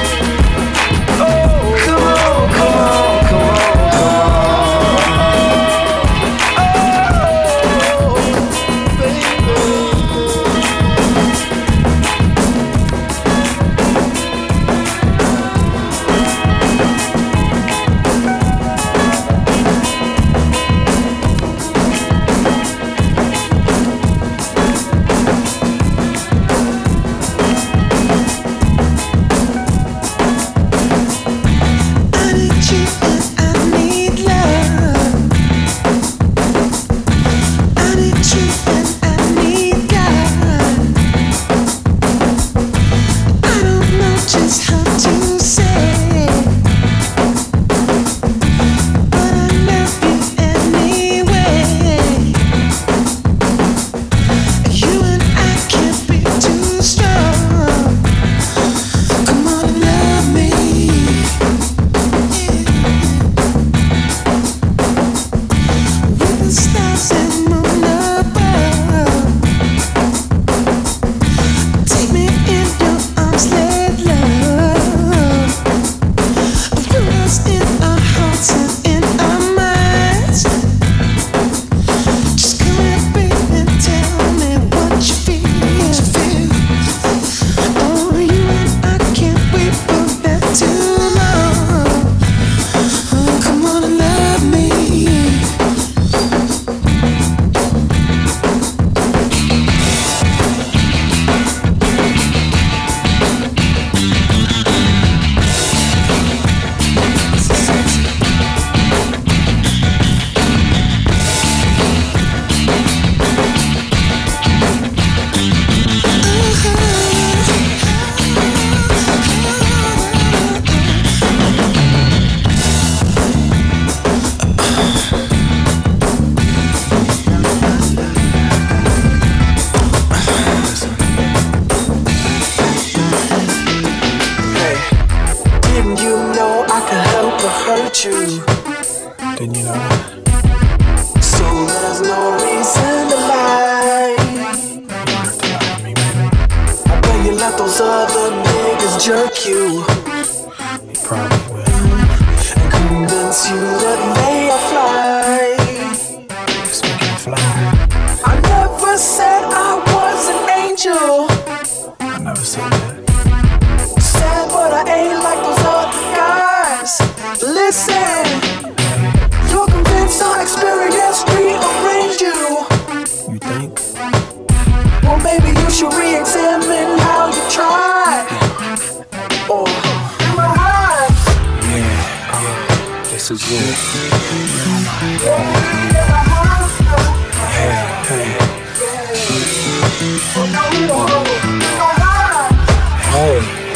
Hey, hey.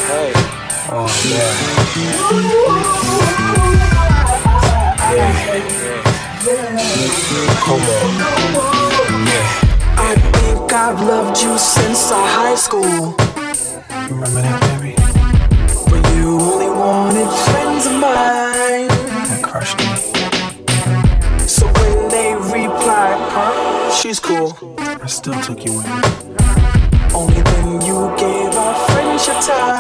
Hey. Oh. Yeah. Come on. I think I've loved you since our high school. Remember that, baby? she's cool. I still took you in. Only when you gave our friendship time.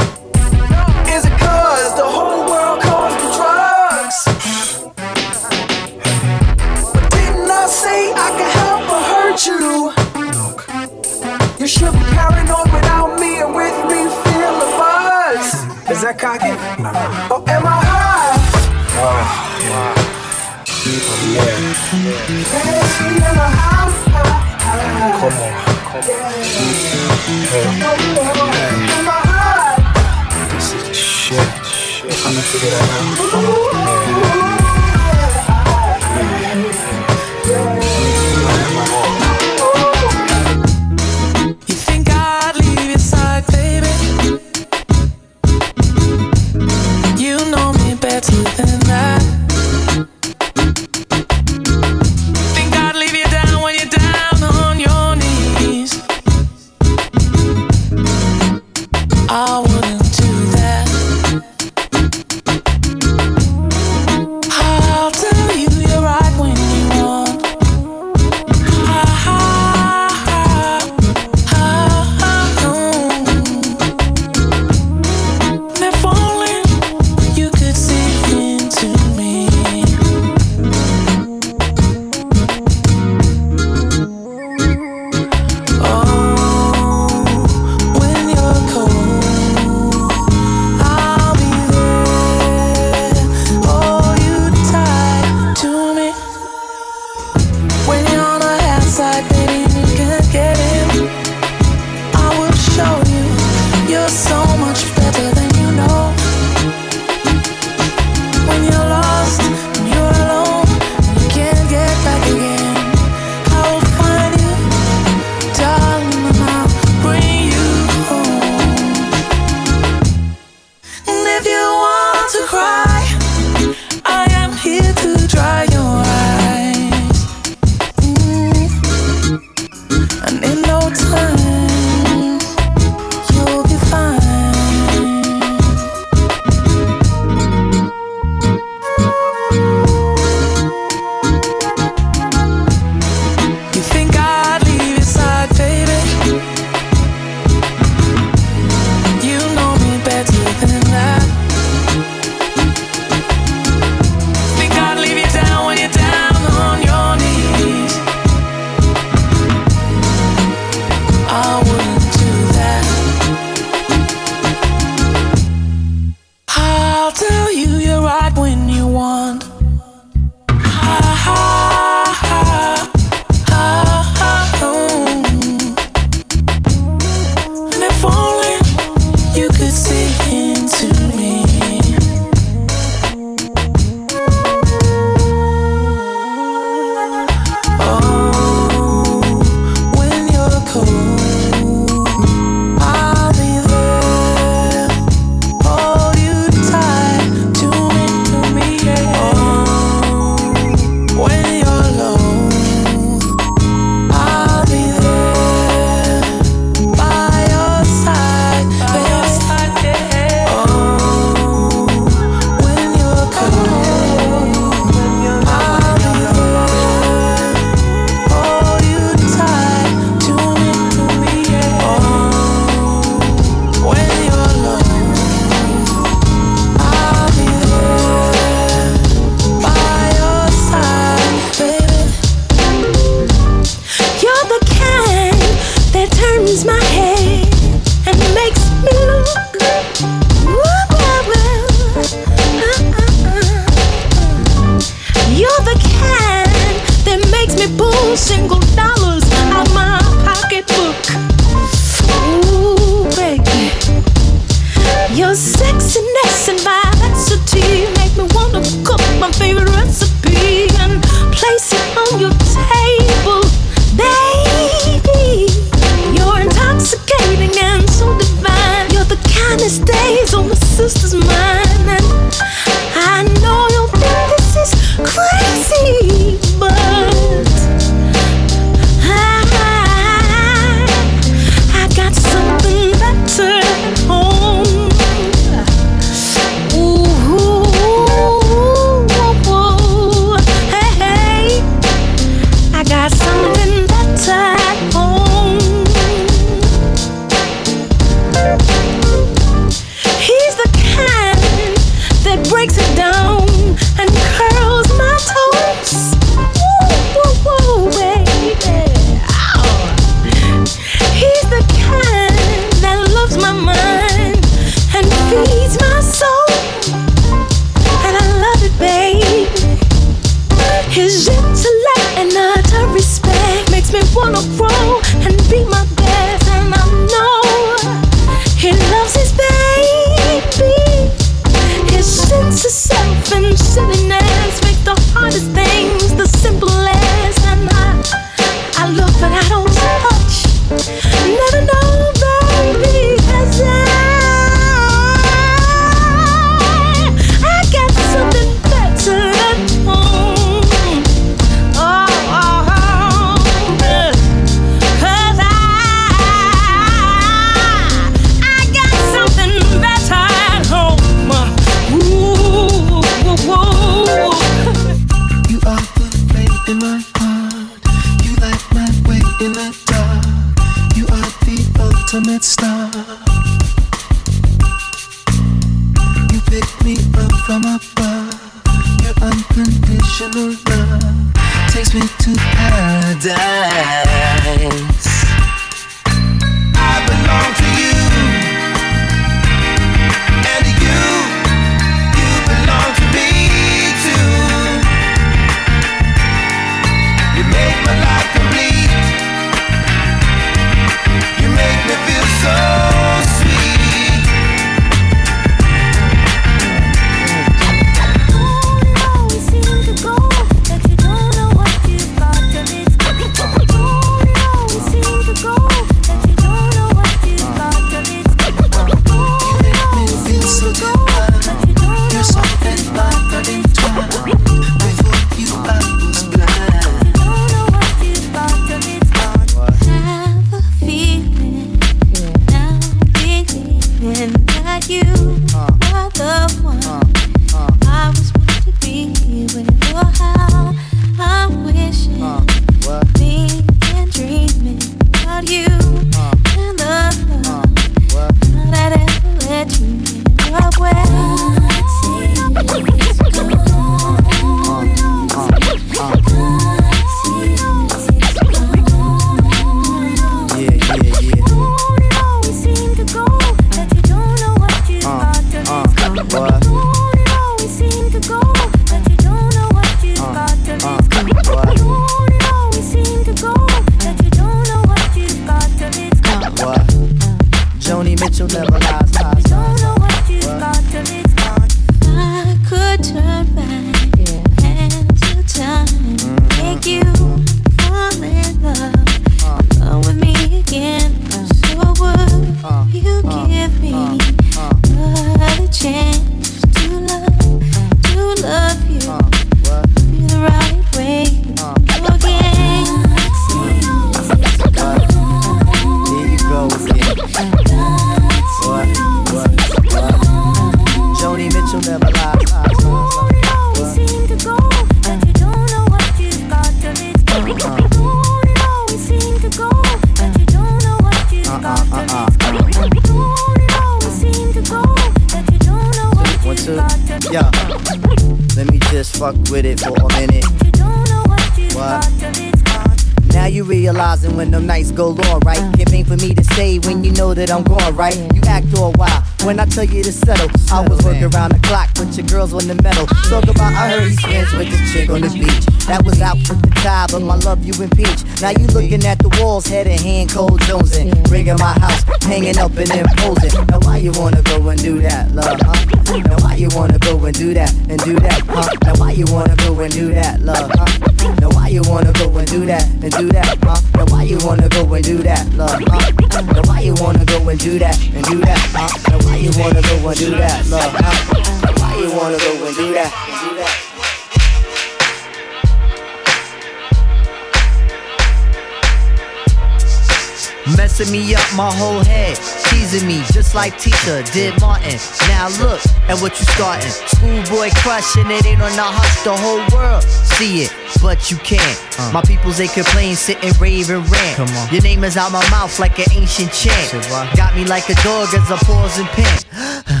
Messing me up my whole head, teasing me just like Tisha did Martin. Now look at what you starting. Schoolboy crushing it ain't on the hush, the whole world see it, but you can't. Uh. My peoples they complain, sitting raving rant. Come on. Your name is out my mouth like an ancient chant. Got me like a dog as a pause and pen.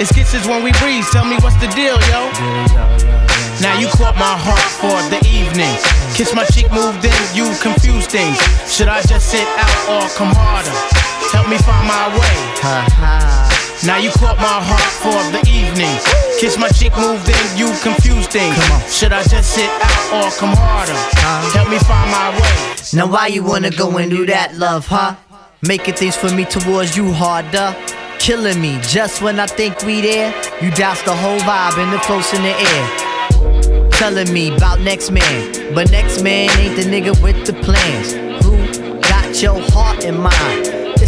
it's kisses when we breathe, tell me what's the deal, yo. Now you caught my heart for the evening. Kiss my cheek, moved in, you confuse things. Should I just sit out or come harder? Help me find my way. Now you caught my heart for the evening. Kiss my cheek, moved in, you confuse things. Should I just sit out or come harder? Help me find my way. Now why you wanna go and do that, love, huh? Making things for me towards you harder. Killing me just when I think we there. You douse the whole vibe and the close in the air. Telling me about next man, but next man ain't the nigga with the plans. Who got your heart in mind?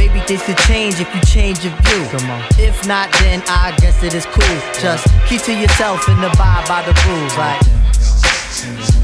Maybe things could change if you change your view. Come on. If not, then I guess it is cool. Just keep to yourself and abide by the rules, like.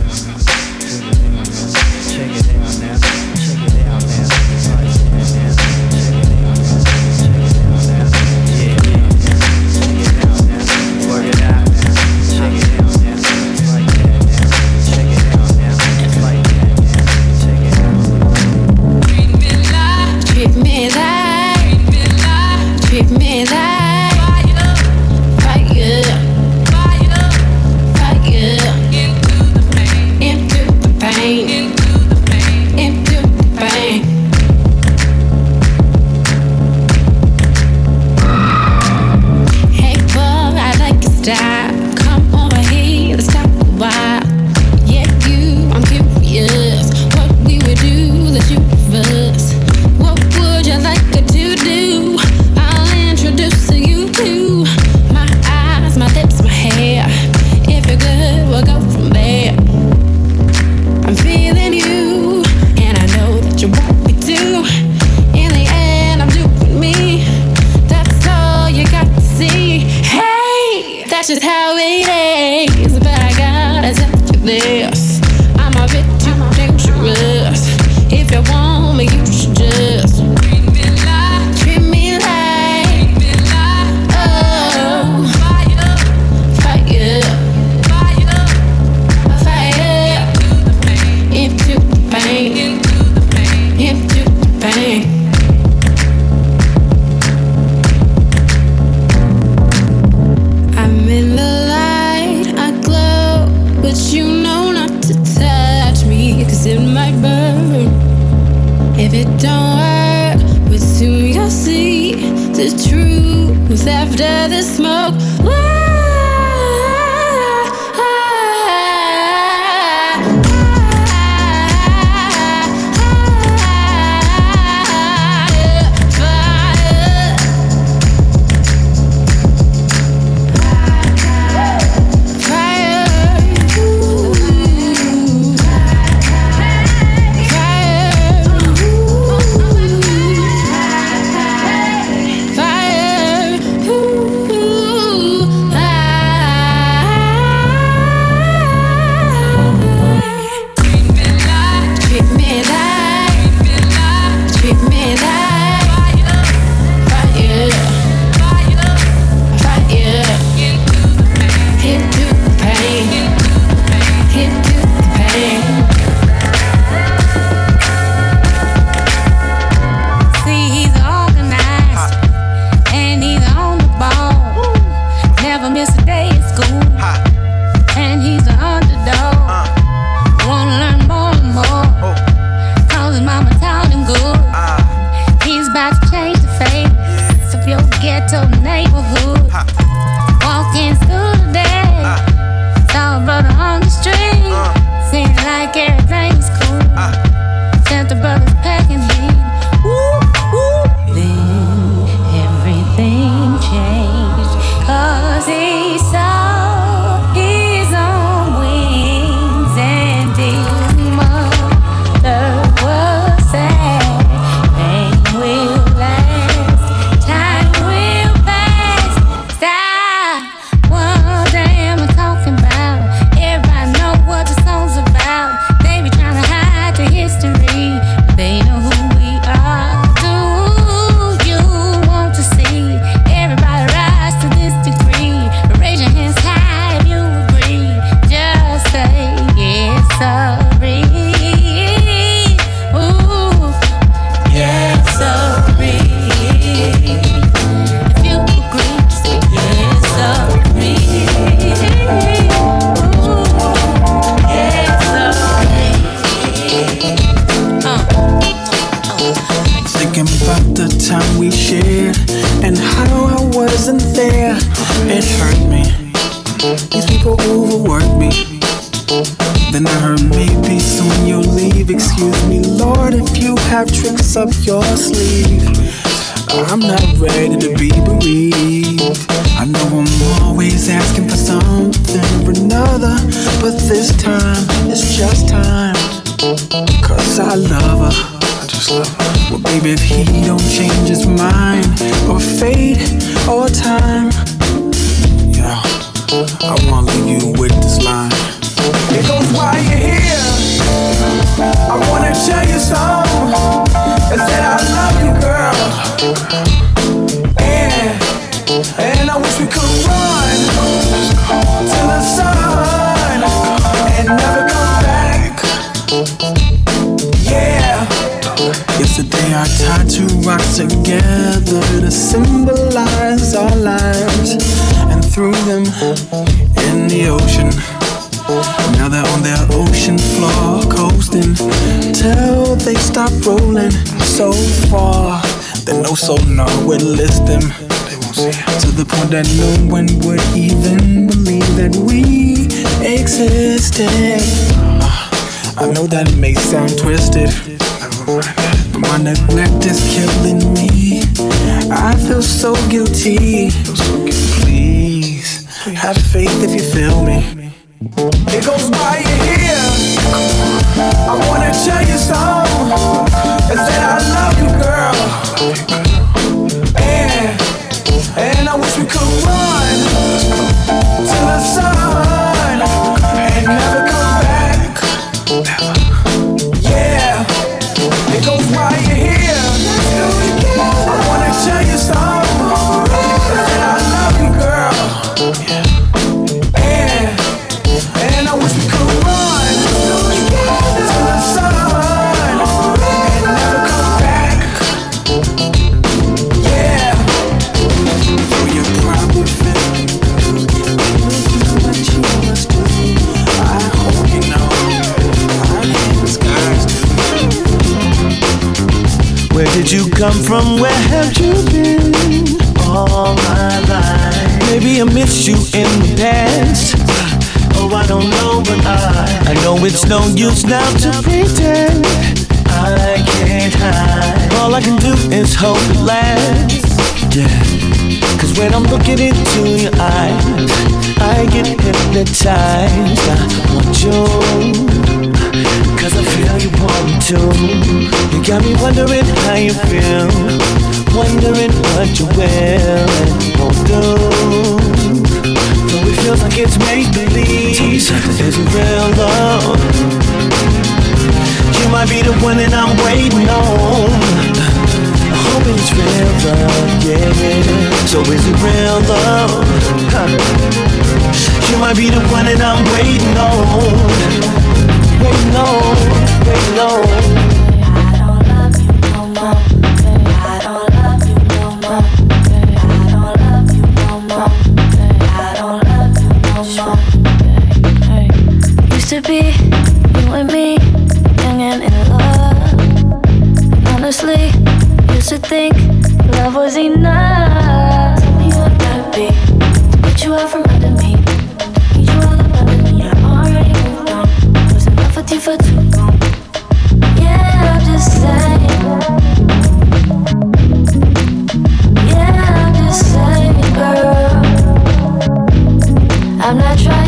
I'm not trying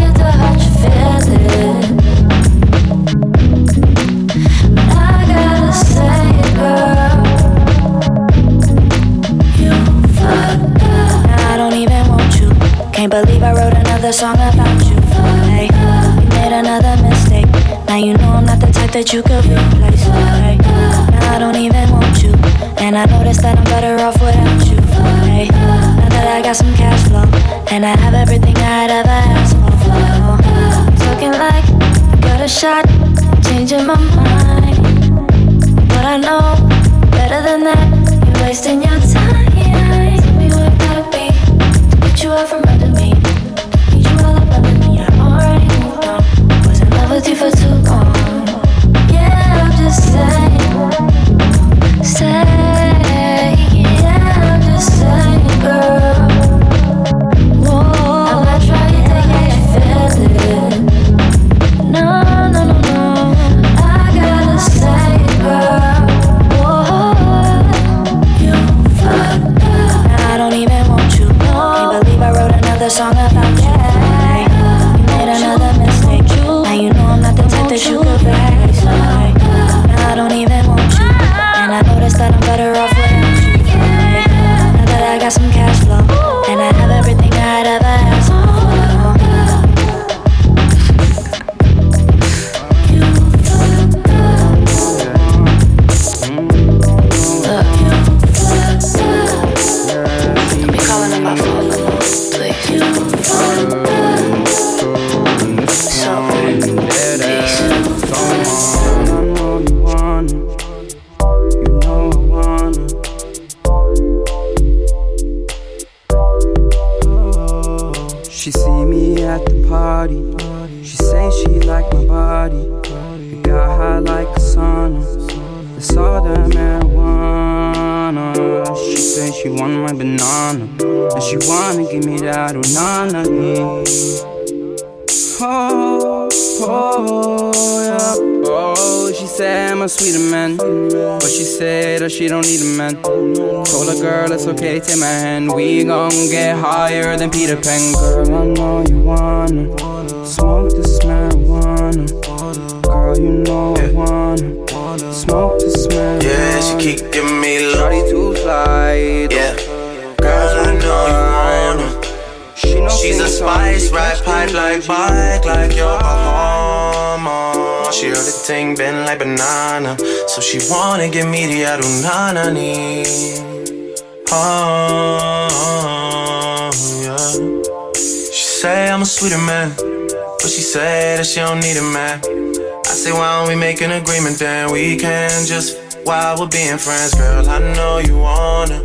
make an agreement then we can just while we're being friends, girl. I know you wanna,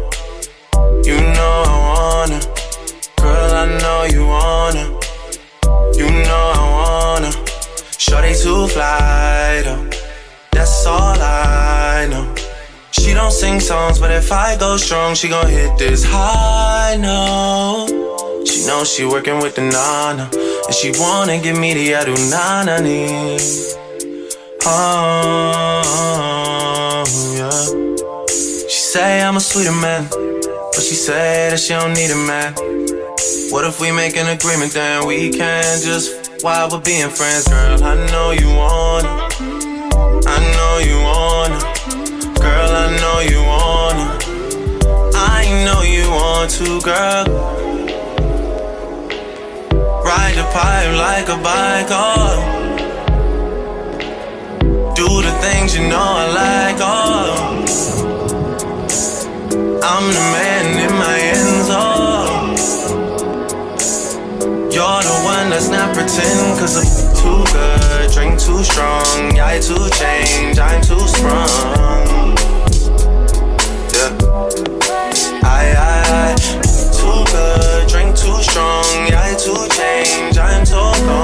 you know I wanna. Girl, I know you wanna. You know I wanna. Shorty too fly though. That's all I know. She don't sing songs, but if I go strong, she gon' hit this high note. She knows she working with the nana, and she wanna give me the adunana ni. Oh, yeah. She say I'm a sweeter man, but she say that she don't need a man. What if we make an agreement then we can just while we're being friends, girl? I know you wanna. I know you wanna. Girl, I know you wanna. I know you want to, girl. Ride the pipe like a bike, oh. You know I like, oh. I'm the man in my end zone. You're the one that's not pretend, cause I'm too good, drink too strong. I too change, I'm too sprung. Yeah. I, I, I, too good, drink too strong. I too change, I'm too gone.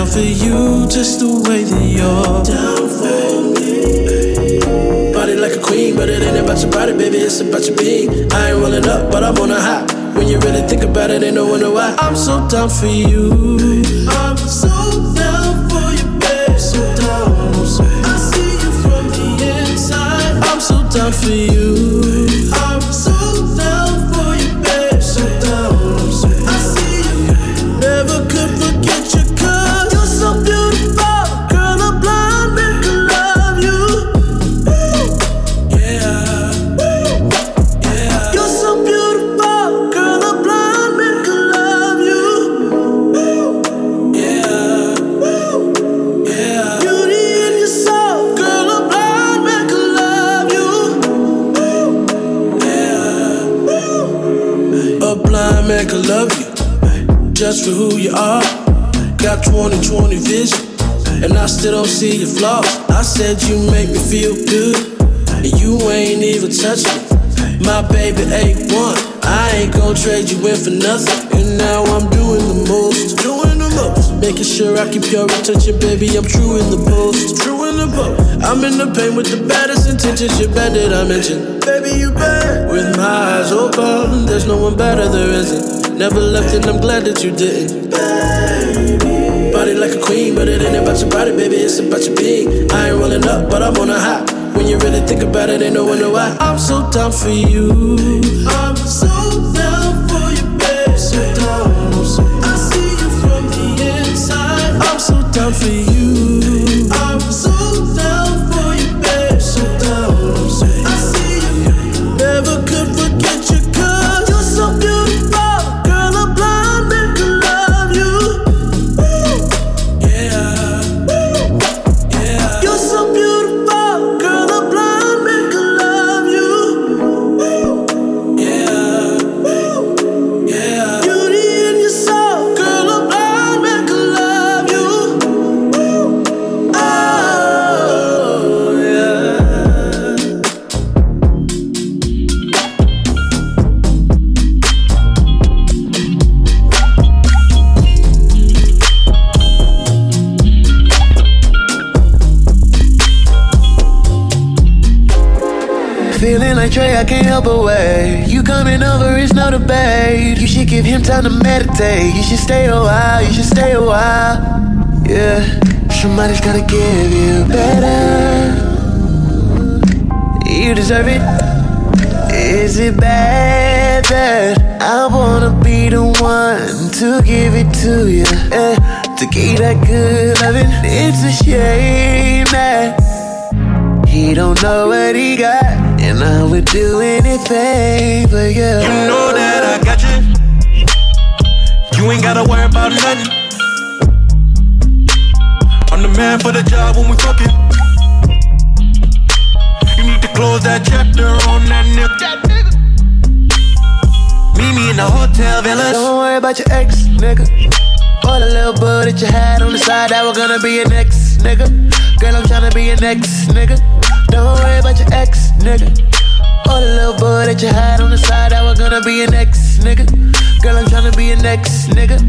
down for you just the way that you're down for me. Body like a queen, but it ain't about your body, baby, it's about your being. I ain't rolling up, but I'm on a high. When you really think about it, ain't no wonder why I'm so down for you. I'm so down for you, baby. I'm so down, I'm so down. I see you from the inside. I'm so down for you. Don't see your flaw. I said you make me feel good, and you ain't even touch me. My baby A1, I ain't gon' trade you in for nothing. And now I'm doing the most, doing the most. Making sure I keep your attention, baby. I'm true in the post, true in the post. I'm in the pain with the baddest intentions. You're bad that I mentioned, baby. You bad. With my eyes open, there's no one better, there isn't. Never left, and I'm glad that you didn't. Baby. Body like a queen, but it ain't about your body, baby. It's about your being. I ain't rolling up, but I'm on a high. When you really think about it, ain't no wonder why. I'm so down for you. I'm so down for you, babe. So down. So I see you from the inside. I'm so down for you. Somebody's gotta give you better. You deserve it. Is it bad that I wanna be the one to give it to you? Yeah, to give that good loving. It's a shame that he don't know what he got, and I would do anything for you. You know that I got you. You ain't gotta worry about nothing. I'm man for the job when we fucking. You need to close that chapter on that nigga. Meet me in the hotel villas. Don't worry about your ex, nigga. Or the little bud that you had on the side that was gonna be your next nigga. Girl, I'm tryna be your next nigga. Don't worry about your ex, nigga. Or the little bud that you had on the side that was gonna be your next nigga. Girl, I'm tryna be your next nigga.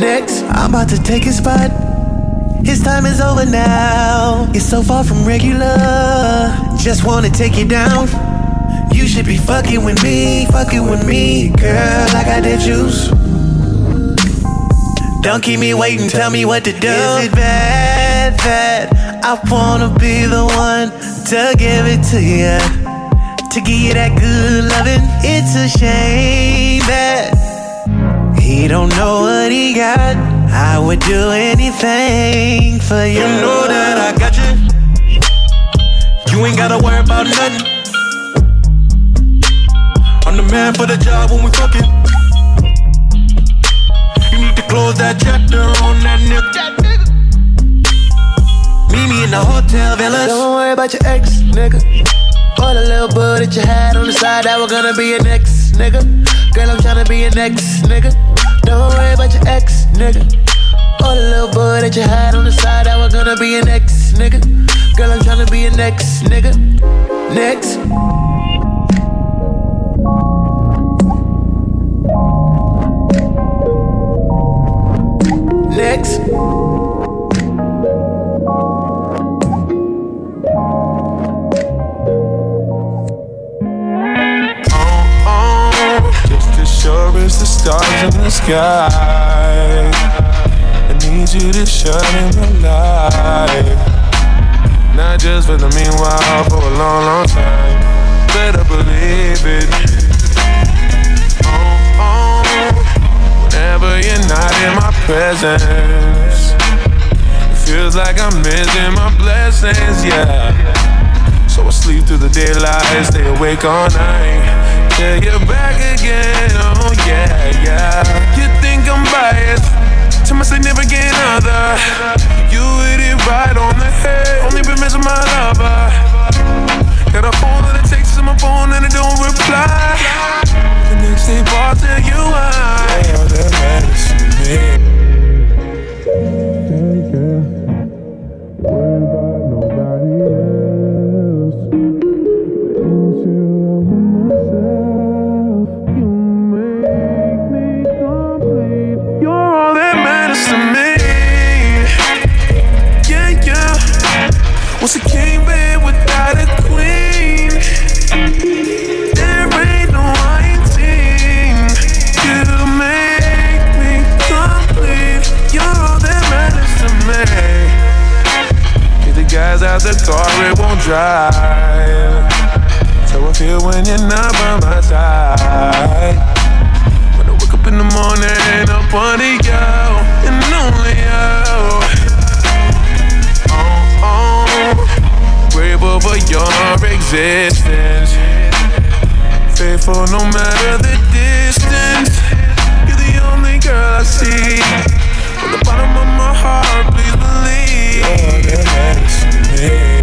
Next, I'm about to take his spot. His time is over now. You're so far from regular. Just wanna take you down. You should be fucking with me, fucking with me, girl. I got that juice. Don't keep me waiting, tell me what to do. Is it bad that I wanna be the one to give it to you? To give you that good loving? It's a shame that he don't know what he got. I would do anything for you. You know that I got you. You ain't gotta worry about nothing. I'm the man for the job when we fucking. You need to close that chapter on that nigga. Meet me in the hotel villas. Don't worry about your ex, nigga. Or the little bud that you had on the side that was gonna be your next nigga. Girl, I'm tryna be your next nigga. Don't worry about your ex, nigga. Or the little bud that you had on the side that was gonna be your next nigga. Girl, I'm tryna be your next nigga. Next. Next. Uh-uh. Just as sure as the stars in the sky. You to shine in my life. Not just for the meanwhile, for a long, long time. Better believe it. Oh, oh. Whenever you're not in my presence, it feels like I'm missing my blessings, yeah. So I sleep through the daylight, stay awake all night. Till you're back again, oh yeah, yeah. You think I'm biased to my significant other? You hit it right on the head. Only been missing my lover. Got a phone that it takes to my phone and it don't reply. The next day, to you, I. Yeah, that matters to me. The car, it won't drive. So I feel when you're not by my side. When I wake up in the morning, up on the yo, and only you. Oh, oh, grateful for your existence. Faithful no matter the distance. You're the only girl I see. From the bottom of my heart, please believe. You're the yeah.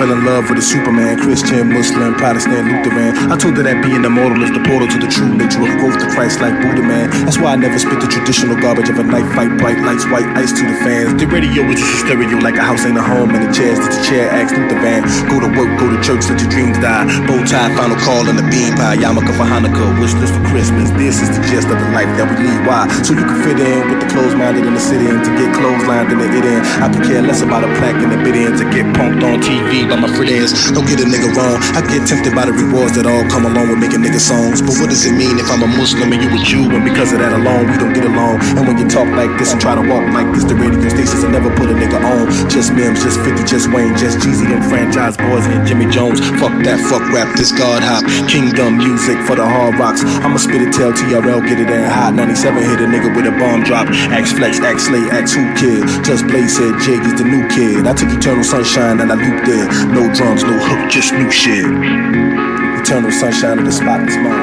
Fell in love with a Superman, Christian, Muslim, Protestant, Lutheran. I told her that being immortal is the portal to the true nature of growth to Christ like Buddha man. That's why I never spit the traditional garbage of a night fight, bright lights, white ice to the fans. The radio is just a stereo like a house ain't a home, and the chairs that the chair acts Luther van. Go to work, go to church, let your dreams die. Bow tie, final call, and the bean pie. Yarmulke for Hanukkah, wish list for Christmas. This is the gist of the life that we lead. Why? So you can fit in with the closed minded in the city and to get clotheslined in the it in. I could care less about a plaque in the bid in to get punked on TV by my friends. Don't get a nigga wrong. I get tempted by the rewards that all come along with making nigga songs. But what does it mean if I'm a Muslim and you a Jew? And because of that alone, we don't get along. And when you talk like this and try to walk like this, the radio stations will never put a nigga on. Just Mims, just 50, just Wayne, just Jeezy, them franchise boys and Jimmy Jones. Fuck that, fuck rap, this God hop. Kingdom music for the hard rocks. I'ma spit it, tell TRL, get it in hot. 97 hit a nigga with a bomb drop. X Flex, X Slay, X Whoo Kid. Just Blaze said Jig is the new kid. I took Eternal Sunshine and I looped it. No drums, no hook, just new shit. Eternal Sunshine of the spotless mind.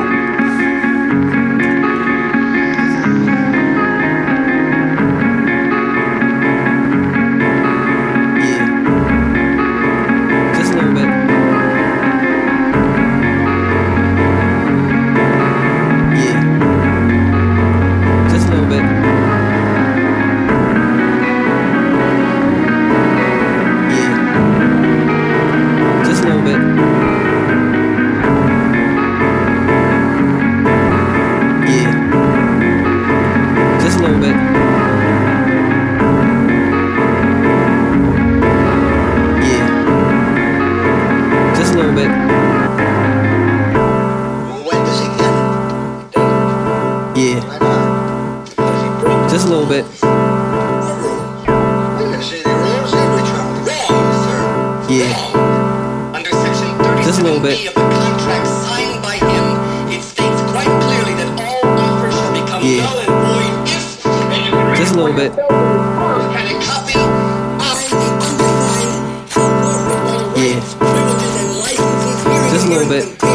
Little bit.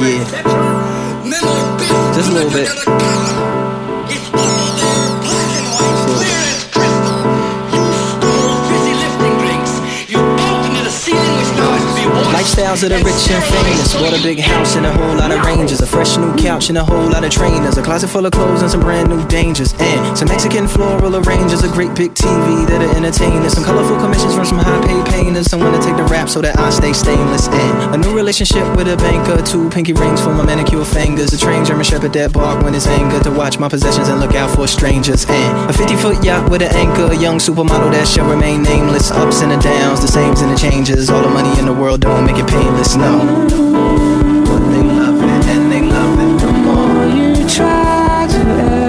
Yeah. Just a little bit. Lifestyles of the rich and famous. Bought a big house and a whole lot of ranges. A fresh new couch and a whole lot of trainers. A closet full of clothes and some brand new dangers. And some Mexican floral arrangers. A great big TV that'll entertain us. Some colorful commissions from some high paid painters. Someone to take the rap so that I stay stainless. And a new relationship with a banker. Two pinky rings for my manicure fingers. A trained German shepherd that bark when it's anger. To watch my possessions and look out for strangers. And a 50 foot yacht with an anchor. A young supermodel that shall remain nameless. Ups and the downs, the sames and the changes. All the money in the world don't make it painless now. But they love it and they love it the more you try to.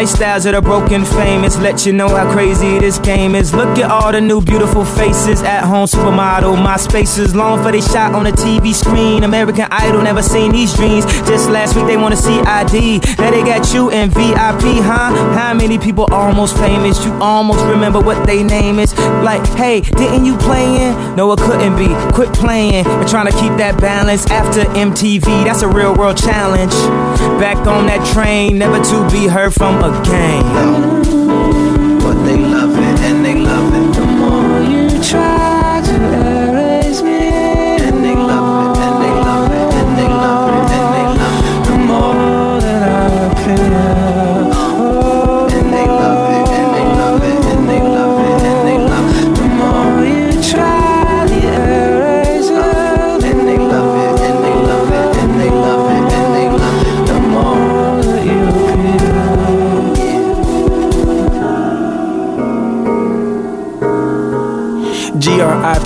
Lifestyles of the broken famous. Let you know how crazy this game is. Look at all the new beautiful faces. At home supermodel, my spaces long for they shot on the TV screen. American Idol never seen these dreams. Just last week they wanna see ID. Now they got you in VIP, huh? How many people almost famous? You almost remember what they name is. Like, hey, didn't you playing? No, it couldn't be. Quit playing and trying to keep that balance after MTV. That's a real world challenge. Back on that train, never to be heard from again. But they love it and they love it.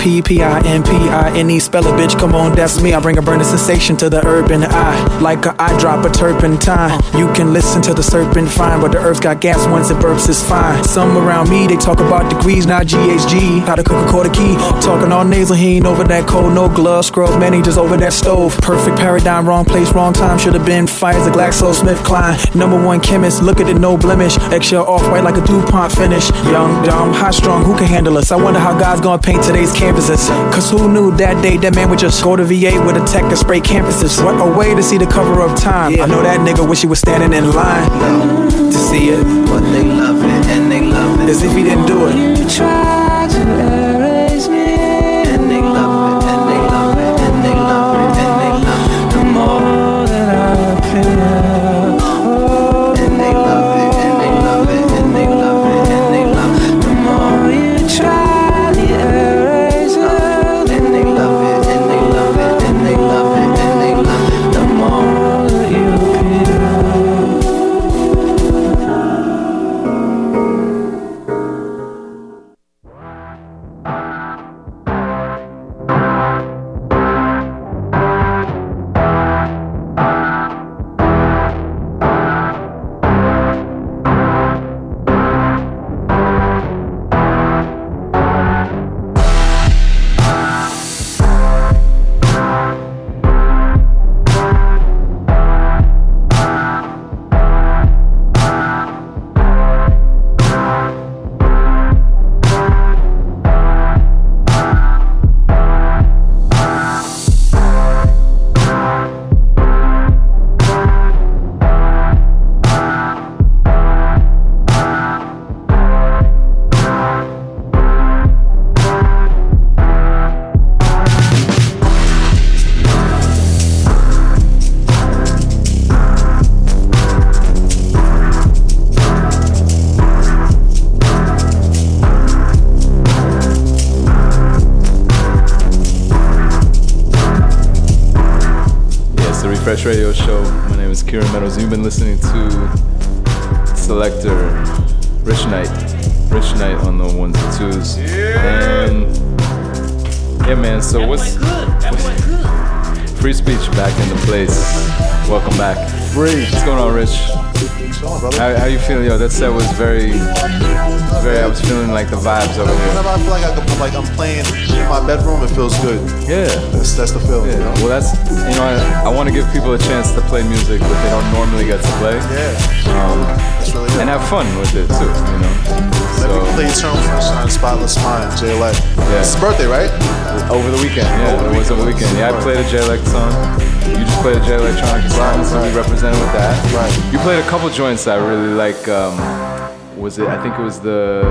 P P I N P I N E. Spell it, bitch. Come on, that's me. I bring a burning sensation to the urban eye. Like a eye drop, a turpentine. You can listen to the serpent fine, but the earth's got gas once it burps, it's fine. Some around me, they talk about degrees, not GHG. How to cook a quarter key. Talking all nasal, he ain't over that cold, no gloves. Scrubs, man, he just over that stove. Perfect paradigm, wrong place, wrong time. Should have been Pfizer, GlaxoSmithKline. Number one chemist, look at it, no blemish. Eggshell off white like a DuPont finish. Young, dumb, high strung, who can handle us? I wonder how God's gonna paint today's canvases. Cause who knew that day that man would just go to VA with a tech and spray campuses? What a way to see the cover of time. I know that nigga wish he was standing in line to see it. But they love it and they love it. As if he didn't do it. That set was very, very. I was feeling like the vibes over here. Whenever I feel like, I, am like I'm playing in my bedroom, it feels good. Yeah. That's, that's the feeling. Yeah. You know? Well, that's you know I, I want to give people a chance to play music that they don't normally get to play. Yeah. Um, That's really good. and have fun with it too. You know. Let me So play Eternal Sunshine, Spotless Mind, Jay Leck. Yeah. It's his birthday, right? over the weekend, yeah, Over the it was over the weekend. weekend. Yeah, I played a J Elect song. You just played a Jay Electronica song, so we represented with that. Right. You played a couple joints that I really like. Um, was it? I think it was the.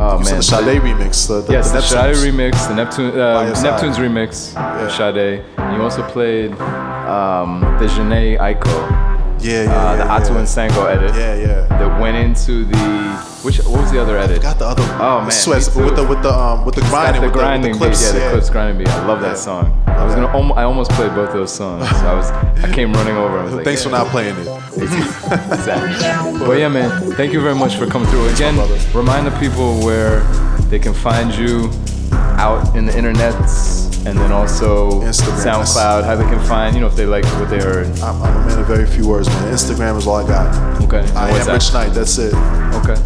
Oh So man. the Sade remix. The, the, Yes, the the Sade remix, the Neptune, uh. Neptune's remix, yeah. Sade. And you also played um, the Jhené Aiko. Yeah, yeah, uh, the yeah, Atu yeah. and Sango edit. Yeah, yeah. That went into the which? What was the other edit? I Got the other. Oh man, Sweats with the with the um with the grinding the with, grinding the, with the Clipse. beat, yeah, the Clipse grinding beat. I love that Yeah. song. I was gonna, almo- I almost played both those songs. So I was, I came running over. I was like, Thanks for not playing it. exactly. But yeah, man, thank you very much for coming through. Again, remind the people where they can find you out in the internets and then also Instagram. SoundCloud, how they can find, you know, if they like what they heard. I'm, I'm a man of very few words, man. Instagram is all I got. Okay. and I am that? Rich Knight. That's it. Okay.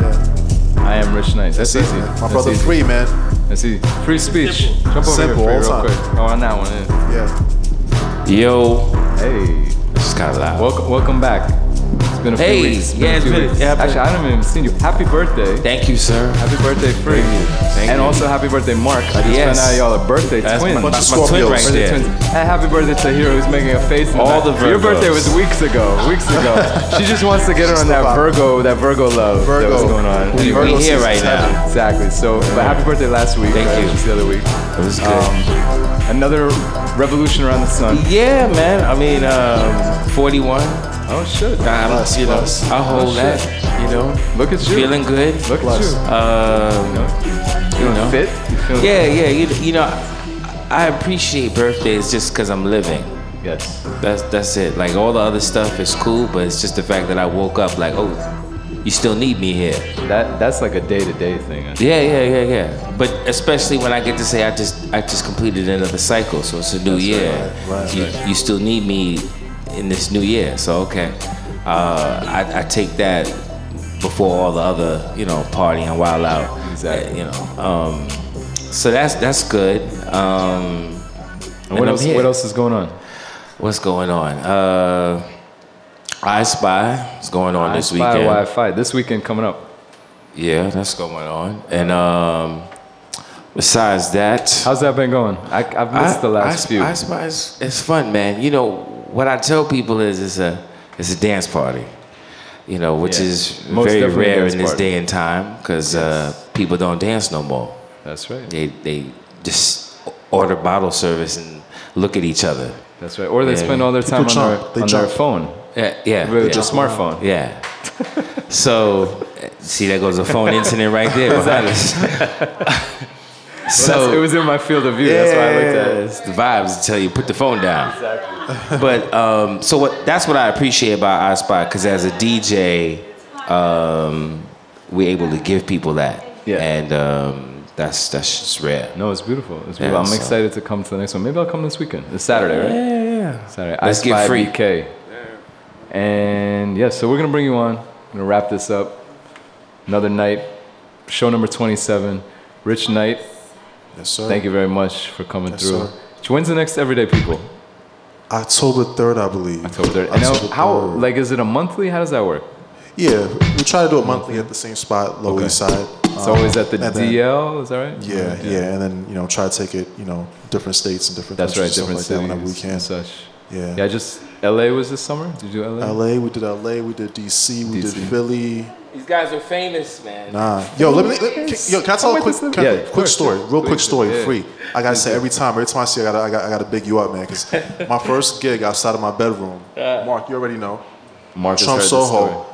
Yeah. I am Rich Knight. That's, That's easy. man. My That's brother easy. Free, man. That's easy. Frei Speech. Jump over Simple, here, all Free, real time. quick. Oh, on that one. Yeah. Yeah. Yo. Hey. Just kind of loud. Welcome, welcome back. Been a few Hey, weeks. yeah, it's been- weeks. yeah, Actually, I haven't even seen you. Happy birthday. Thank you, sir. Happy birthday, Free. Thank and you. also happy birthday, Mark. I just Yes. found out y'all are birthday That's twins. my- my twin right Birthday there. twins. And happy birthday to Hero, who's making a face. All the the Your birthday was weeks ago. Weeks ago. she just wants to get her on that Virgo, that Virgo love that was going on. We- we Virgo here right now. Exactly. So, but happy birthday last week. Thank right? you. Just the other week. It was good. Um, another revolution around the sun. Yeah, man. I mean, um, 41. Oh shit. I'm, you know, I hold Oh, that. shit. You know, Look at you. feeling good. Look at you. Um, you Feeling know, fit? You feeling- Yeah, yeah. You, you know, I appreciate birthdays just because I'm living. Yes. That's that's it. Like all the other stuff is cool, but it's just the fact that I woke up like, oh, you still need me here. That that's like a day to day thing. Yeah, yeah, yeah, yeah. But especially when I get to say I just I just completed another cycle, so it's a new That's year. right, right, you, right. you still need me in this new year, so okay. Uh, I, I take that before all the other, you know, party and wild out. Exactly. You know, um, so that's that's good. Um, And what I'm else? What else is going on? What's going on? Uh, I Spy is going on I this Spy weekend. I Fight this weekend coming up. Yeah, that's going on. And um, besides that, how's that been going? I, I've missed the last I, few. I, I, it's, it's fun, man. You know what I tell people is it's a it's a dance party. You know, which Yeah. is Most very rare in this party. day and time because uh, people don't dance no more. That's right. They they just order bottle service and look at each other. That's right. Or they Yeah. spend all their time on their, on their phone. Yeah, yeah. With yeah. the smartphone. Yeah. so, see, there goes a phone incident right there. us. it was in my field of view. That's why I looked at it. It's the vibes tell you put the phone down. Exactly. but um, so what? That's what I appreciate about I Spy because as a DJ, um, we're able to give people that. Yeah. And um, that's that's just rare. No, it's beautiful. It's Yeah, beautiful. I'm so- excited to come to the next one. Maybe I'll come this weekend. It's Saturday, right? Yeah, yeah, yeah. Saturday. Let's get free. BK. And yeah, so we're gonna bring you on. We're gonna wrap this up. Another night, show number 27. Rich Knight. Yes, sir. Thank you very much for coming Yes, through. sir. When's the next Everyday People? October 3rd, I believe. October 3rd. And now, October how, 3rd. like, is it a monthly? How does that work? Yeah, we try to do it monthly at the same spot, Lower Okay. East Side. It's always at the um, and then- DL, is that right? Yeah, yeah, and then you know try to take it, you know, different states and different. That's right, different like whenever we can. and such. Yeah. Yeah, just LA was this summer? Did you do LA? LA, we did LA, we did DC, we did Philly. These guys are famous, man. Nah, yo, let me, let, can, yo, can I tell a quick, can Yeah, quick course, story, real quick story, yeah. free. I gotta say every time, every time I see, it, I gotta, I gotta, I gotta big you up, man, because my first gig outside of my bedroom, uh. Mark, you already know, Mark has Trump heard Soho,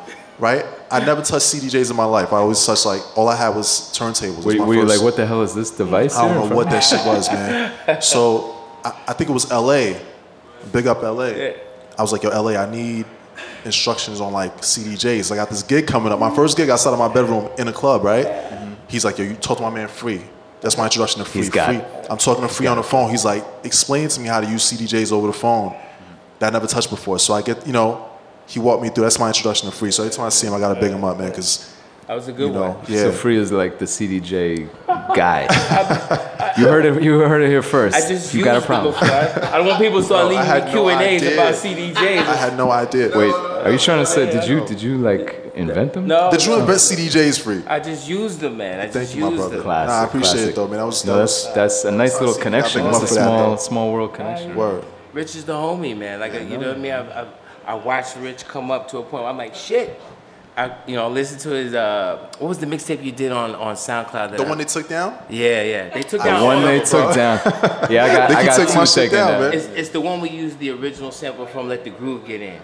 story. right? I never touched CDJs in my life. I always touched like all I had was turntables. It was Were, my were you first- like, what the hell is this device? I don't know what that shit was, man. So I, I think it was LA. Big up LA. I was like, yo, LA, I need instructions on like CDJs. I got this gig coming up. My first gig outside of my bedroom in a club, right? Mm-hmm. He's like, yo, you talk to my man Free. That's my introduction to Free. He's got Free. it. I'm talking to Free on the phone. He's like, explain to me how to use CDJs over the phone that I never touched before. So I get, you know, he walked me through. That's my introduction to Free. So every time I see him, I gotta big him up, man, because That was a good you know, one. yeah. So Free is like the CDJ guy. you heard it. You heard it here first. I just you used got a problem. before. I, I don't want people to start Bro, I leaving had me Q and A's about CDJs. I had no idea. Wait, are you trying to say? Did you did you like invent them? No. Did you invent CDJs Free? I just used them, man. I Thank just you, my used brother. them. Classic, Nah, I appreciate classic. it though, man. That was No, that's that's a nice little connection. That's a big that, small small world connection. Word. Rich is the homie, man. Like you know what I mean. I, I, I watched Rich come up to a point. Where I'm like, shit. I you know listen to his uh what was the mixtape you did on on SoundCloud? That The I- one they took down? Yeah, yeah. They took down The down one they took bro. down. Yeah, I got They I got take two my shit taken down, down. man. It's, it's the one we used the original sample from Let the Groove Get In.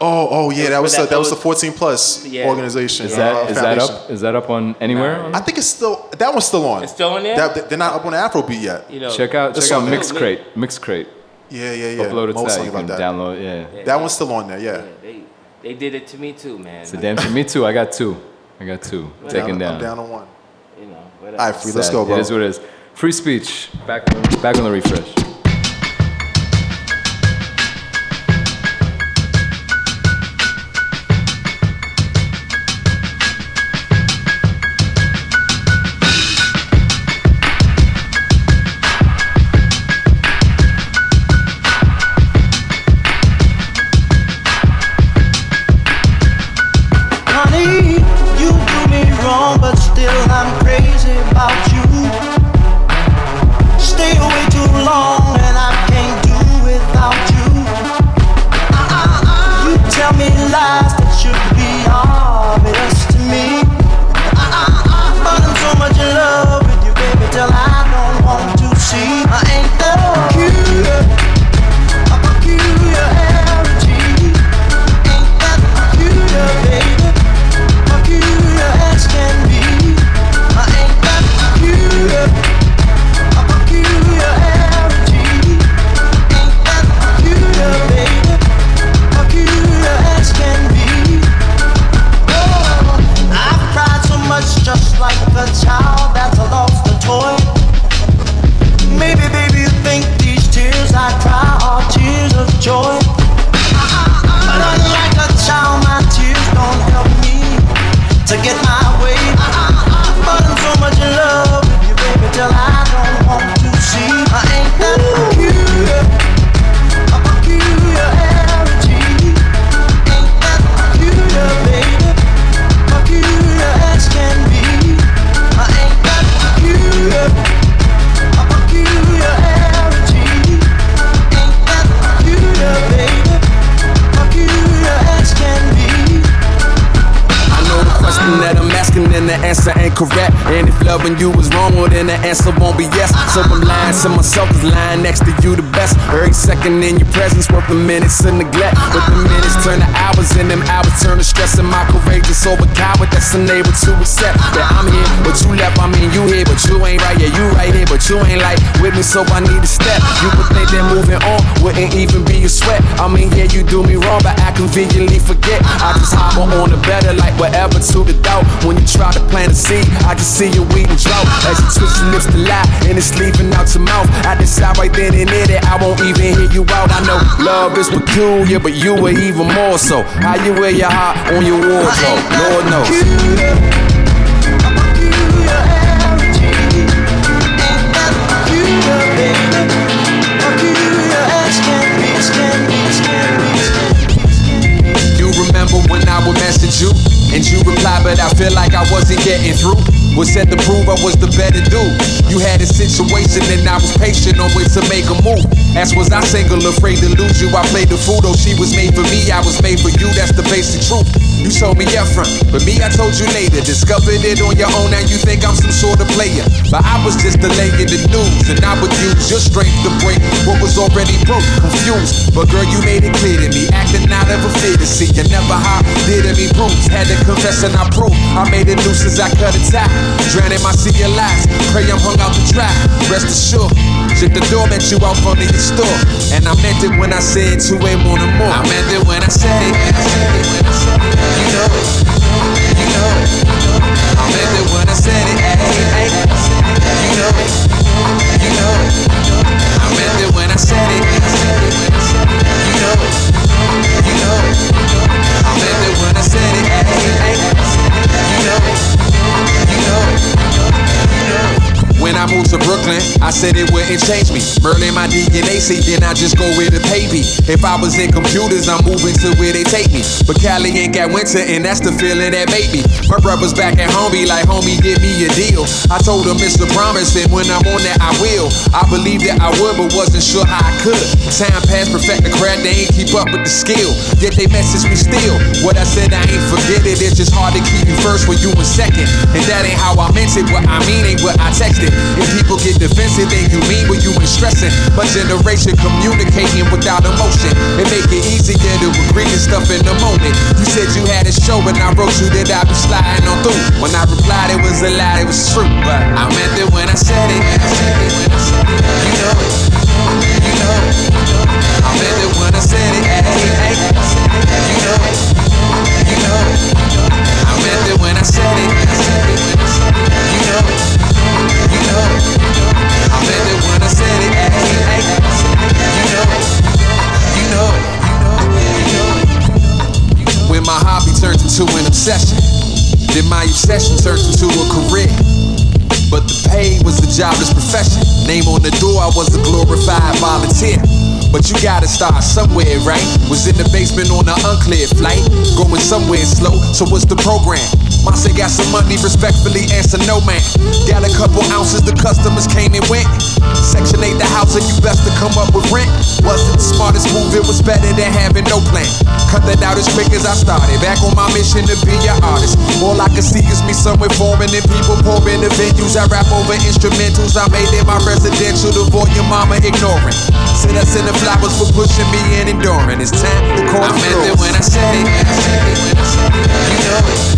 Oh, oh yeah, that was For the, that that was the 14 plus Yeah. organization. Is that uh, is that up? Is that up on anywhere? I think it's still that one's still on. It's still on there? That, they're not up on Afrobeat yet. You know, Check out It's check out on there. Mixcrate. Mixcrate. Yeah, yeah, yeah. Upload it Mo to that. You can about that. download. Yeah. That one's still on there. Yeah. They they did it to me too, man. It's a damn shame. Me too. I got two. I got two I'm taken down, down. I'm down on one. You know. All right, free. Let's go, bro. It is what it is. Frei Speech. Back, back on the refresh. Second in your presence worth the minutes of neglect. But the minutes turn to hours, and them hours turn to stress. And my courageous over coward that's unable to accept that you ain't like with me, so I need a step. You would think that moving on wouldn't even be a sweat. I mean, yeah, you do me wrong, but I conveniently forget. I just hop on the better, like whatever to the doubt. When you try to plant a seed, I just see your weed and drought. As you twist your lips to lie, and it's leaving out your mouth. I decide right then and there that I won't even hear you out. I know love is peculiar, but you are even more so. How you wear your heart on your wardrobe, Lord knows. When I would message you and you replied, but I feel like I wasn't getting through. Was said to prove I was the better dude. You had a situation and I was patient on ways to make a move. As was I single, afraid to lose you. I played the fool, though she was made for me. I was made for you, that's the basic truth. You told me upfront, but me, I told you later. Discovered it on your own, now you think I'm some sort of player. But I was just delaying the news, and I would use your strength to break what was already broke. Confused, but girl, you made it clear to me. Acting out of a to see. You never hot, did me bruise. Had to confess and I proved I made it loose as I cut a tie. Drowning my sea of lies. Pray I'm hung out to dry. Rest assured, shut the door, met you out front of your store. And I meant it when I said two ain't more no more. I meant it when I said it. You know it. You know it. When I said it. You know it. You know it when I said it. When I moved to Brooklyn, I said it wouldn't change me. Merlin my DNA, see, then I just go where the pay be. If I was in computers, I'm moving to where they take me. But Cali ain't got winter, and that's the feeling that made me. My brother's back at home, be like, homie, give me a deal. I told him it's a promise, and when I'm on that, I will. I believed that I would, but wasn't sure how I could. Time passed, perfect the craft, they ain't keep up with the skill. Yet they message me still. What I said, I ain't forget it. It's just hard to keep you first when you in second. And that ain't how I meant it. What I mean ain't what I texted. If people get defensive, then you mean what you been stressing. But generation communicating without emotion. It make it easier to agree to stuff in the moment. You said you had a show, and I wrote you that I be sliding on through. When I replied, it was a lie, it was true. But I meant it when I said it. You know it. You know. I meant it when I said it. Ay, ay. You know it. You know. I meant it when I said it. You know it. When my hobby turns into an obsession, then my obsession turns into a career. But the pay was the jobless profession. Name on the door, I was a glorified volunteer. But you gotta start somewhere, right? Was in the basement on an unclear flight, going somewhere slow. So what's the program? Ma say got some money, respectfully answer no man. Got a couple ounces, the customers came and went. Section 8 the house, and you best to come up with rent. Wasn't the smartest move, it was better than having no plan. Cut that out as quick as I started. Back on my mission to be an artist. All I can see is me somewhere forming and people pouring the venues. I rap over instrumentals. I made it my residential. The volume mama ignoring. Said I send the flowers for pushing me and enduring. It's time to call I meant it when I said it. You know it.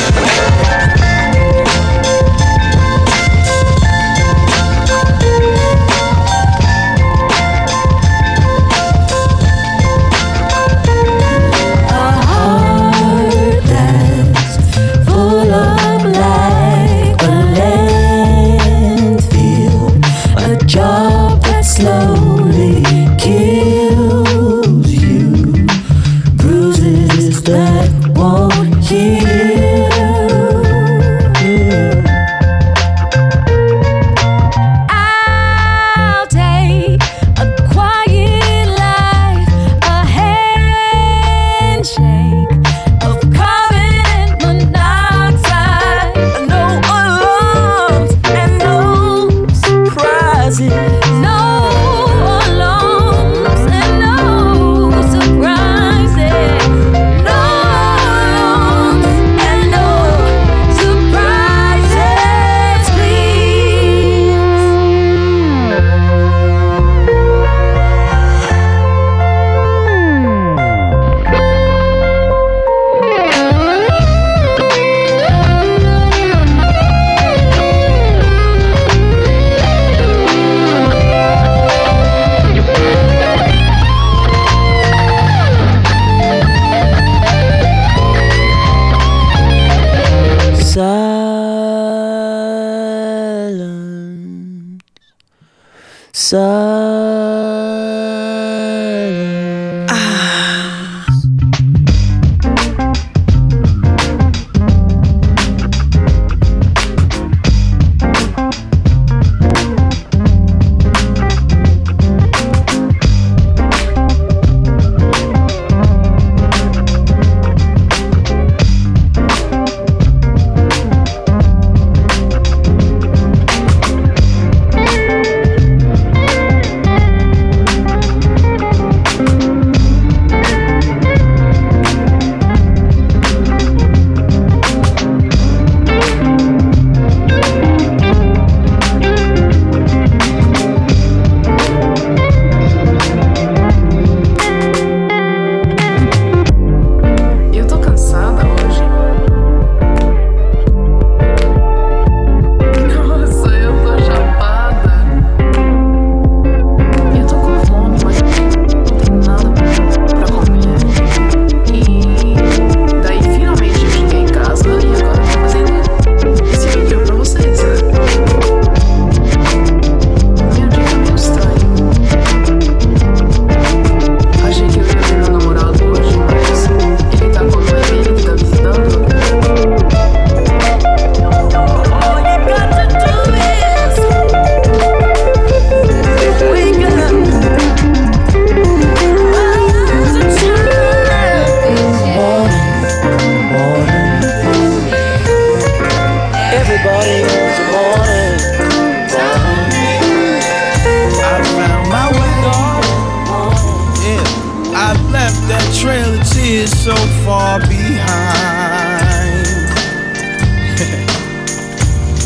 so far behind.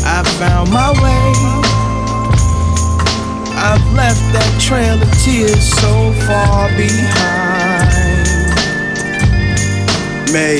I found my way. I've left that trail of tears so far behind. May,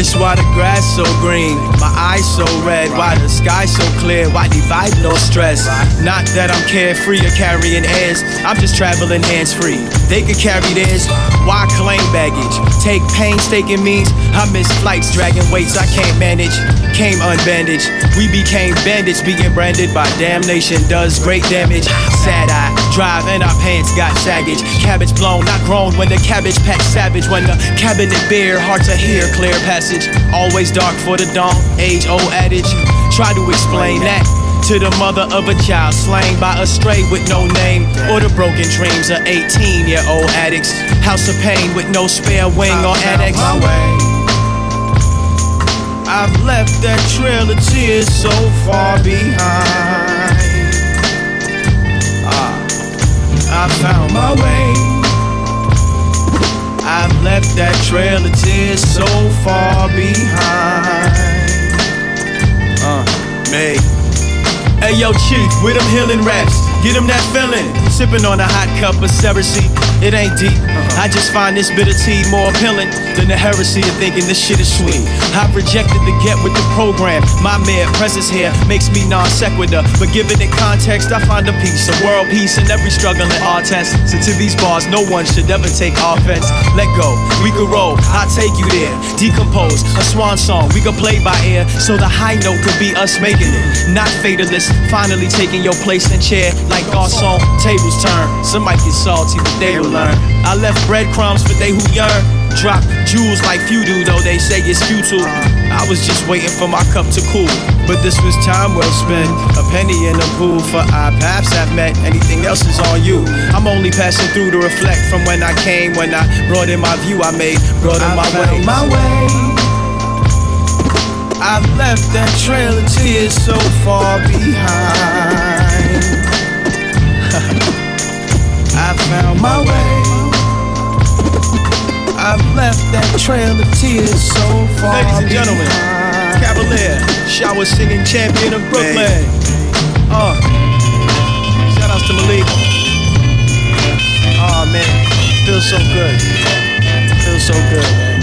it's why the grass so green, my eyes so red, why the sky so clear, why divide no stress. Not that I'm carefree or carrying airs, I'm just traveling hands free. They could carry theirs, why claim baggage? Take painstaking means I miss flights, dragging weights I can't manage. Came unbandaged, we became bandits, being branded by damnation does great damage. Sad eye, drive and our pants got saggage. Cabbage blown, not grown when the cabbage pack savage. When the cabinet bare, hard to hear, clear passage. Always dark for the dawn, age old adage. Try to explain that. To the mother of a child slain by a stray with no name, or the broken dreams of 18 year old addicts. House of pain with no spare wing or annex. I've left that trail of tears so far behind. Ah, I found my way. I've left that trail of tears so far behind. Uh, me. Hey yo, chief, with them healing raps, get them that feeling. Sipping on a hot cup of Cersei, it ain't deep. I just find this bitter tea more appealing than the heresy of thinking this shit is sweet. I've rejected the get with the program. My mere presence here makes me non sequitur, but given it context, I find a piece, a world peace in every struggling artist. So to these bars, no one should ever take offense. Let go, we can roll, I'll take you there. Decompose, a swan song, we can play by ear, so the high note could be us making it. Not fatalist, finally taking your place in chair like our Garcon. Tables turn, some might get salty, but they will learn. I left breadcrumbs for they who yearn. Drop jewels like few do, though they say it's futile. I was just waiting for my cup to cool, but this was time well spent. A penny in the pool for our paths have met. Anything else is on you. I'm only passing through to reflect from when I came, when I brought in my view I made, brought in my way. My way. I've left that trail of tears so far behind. I found my way. I've left that trail of tears so far Ladies and gentlemen, Cavalier, shower singing champion of Brooklyn. Uh, shout outs to Malik. Oh man, feels so good. Feels so good, man.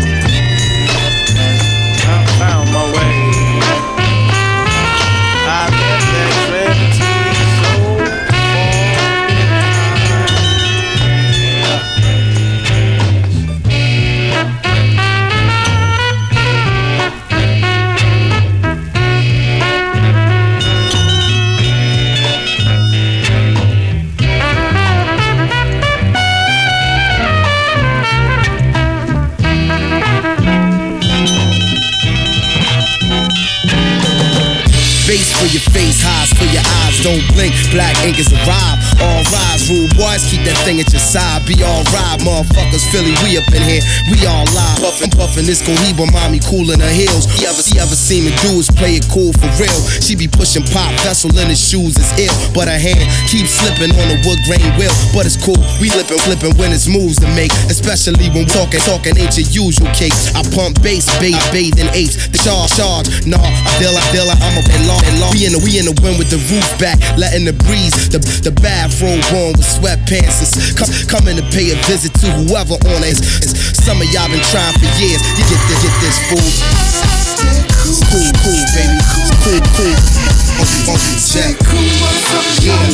Face for your face, highs for your eyes, don't blink. Black ink is arrived. All rise, rude boys, keep that thing at your side. Be alright, motherfuckers. Philly, we up in here, we all live. Puffin', puffin', this Cohiba mommy cool in her heels. You ever, you ever seen me do is play it cool for real. She be pushing pop, vessel in his shoes is ill. But her hand keeps slipping on the wood grain wheel. But it's cool, we flippin', flippin' when it's moves to make. Especially when talking, talkin' ain't your usual case. I pump bass, bathe, bathe in apes. The charge, charge, nah, I feel like, feel I'm a bit long, long. We in the, we in the wind with the roof back, letting the breeze, the, the bathrobe on with sweatpants. Come, coming to pay a visit to whoever on it. Some of y'all been trying for years. You get this, get this food. Cool, cool, baby. Cool, cool. On, check. Yeah.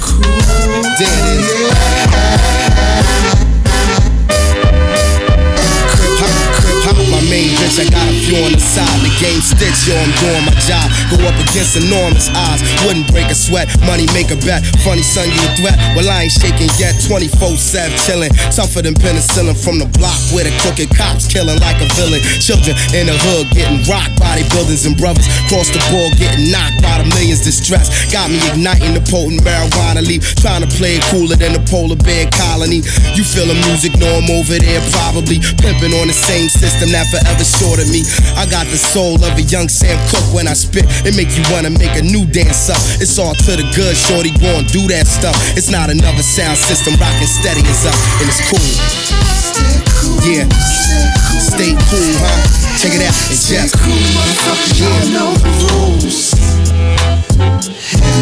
Crip main bitch. I got a few on the side. The game stitch, yo, I'm doing my job. Go up against enormous odds. Wouldn't break a sweat. Money make a bet. Funny son, you a threat. Well, I ain't shaking yet. 24 7 chilling. Tougher than penicillin from the block where the crooked cops killing like a villain. Children in the hood getting rocked their buildings and brothers. Cross the board getting knocked by the millions distressed. Got me igniting the potent marijuana leaf. Trying to play it cooler than the polar bear colony. You feel the music, know I'm over there probably. Pimping on the same system that forever short of me. I got the soul of a young Sam Cooke when I spit. It make you wanna make a new dance up. It's all to the good, shorty, go and do that stuff. It's not another sound system, rockin' steady is up, and it's cool. Yeah, stay cool, huh? Check it out, it's just cool. Yeah. know the rules.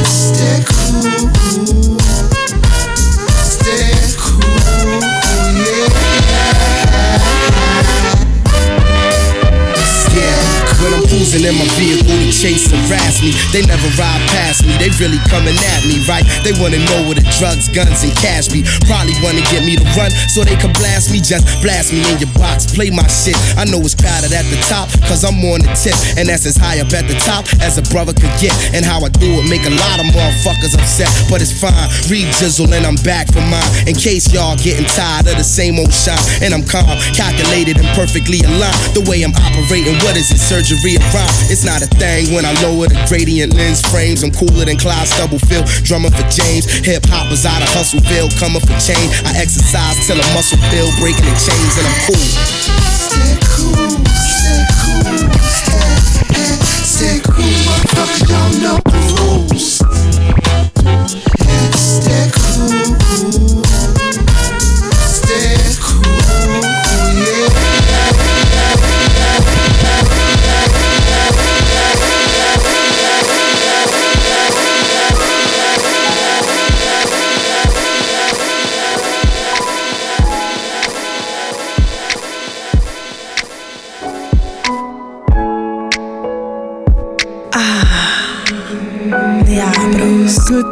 Stay cool. Isso. Harass me. They never ride past me, they really coming at me, right? They wanna know where the drugs, guns, and cash be. Probably wanna get me to run so they can blast me. Just blast me in your box, play my shit. I know it's crowded at the top, cause I'm on the tip. And that's as high up at the top as a brother could get. And how I do it make a lot of motherfuckers upset, but it's fine. Read Jizzle and I'm back for mine. In case y'all getting tired of the same old shine. And I'm calm, calculated, and perfectly aligned. The way I'm operating, what is it? Surgery of rhyme. It's not a thing when I lower the gradient lens frames. I'm cooler than Clyde Stubblefield, drummer for James. Hip hop hoppers out of Hustleville, coming for change. I exercise till a muscle feel, breaking the chains, and I'm cool. Stay cool, stay cool, stay, stay cool, motherfucker, don't know the rules. Stay cool,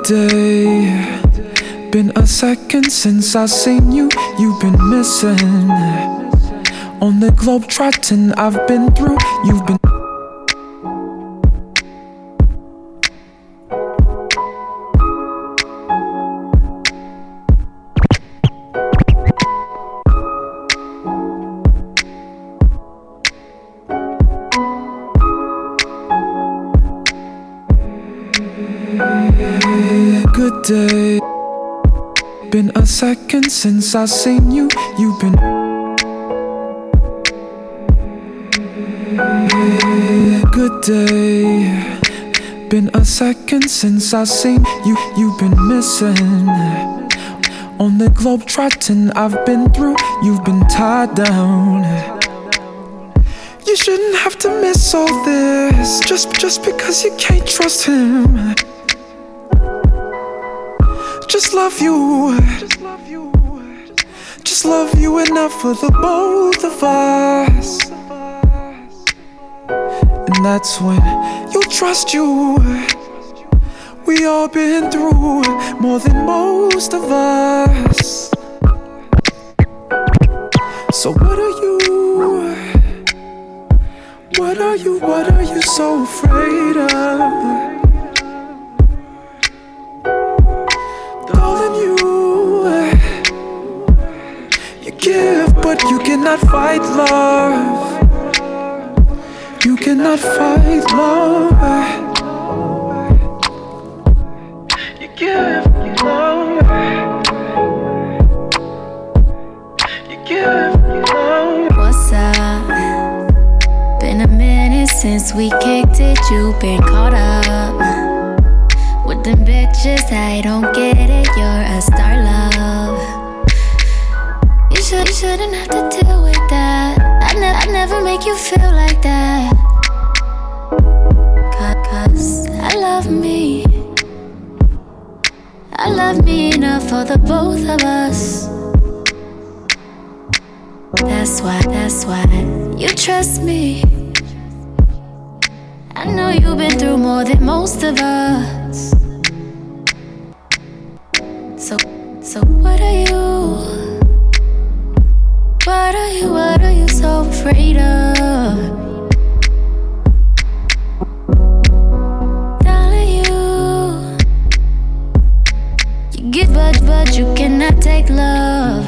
day. Been a second since I seen you. You've been missing. On the globe trotting I've been through. You've been. Since I seen you. You've been. Good day. Been a second since I seen you. You've been missing. On the globe trotting I've been through. You've been tied down. You shouldn't have to miss all this just just because you can't trust him. Just love you. Just love you enough for the both of us. And that's when you'll trust you. We all been through more than most of us. So what are you? What are you? What are you so afraid of? Give, but you cannot fight love. You cannot fight love. You give you love. You give you love. What's up? Been a minute since we kicked it. You been caught up with them bitches. I don't get it. You're a star, love. Should, you shouldn't have to deal with that. I, ne- I never make you feel like that. Cause I love me. I love me enough for the both of us. That's why, that's why you trust me. I know you've been through more than most of us. So, so what are you? What are you, what are you so afraid of? Darling, you, you get but, but you cannot take love.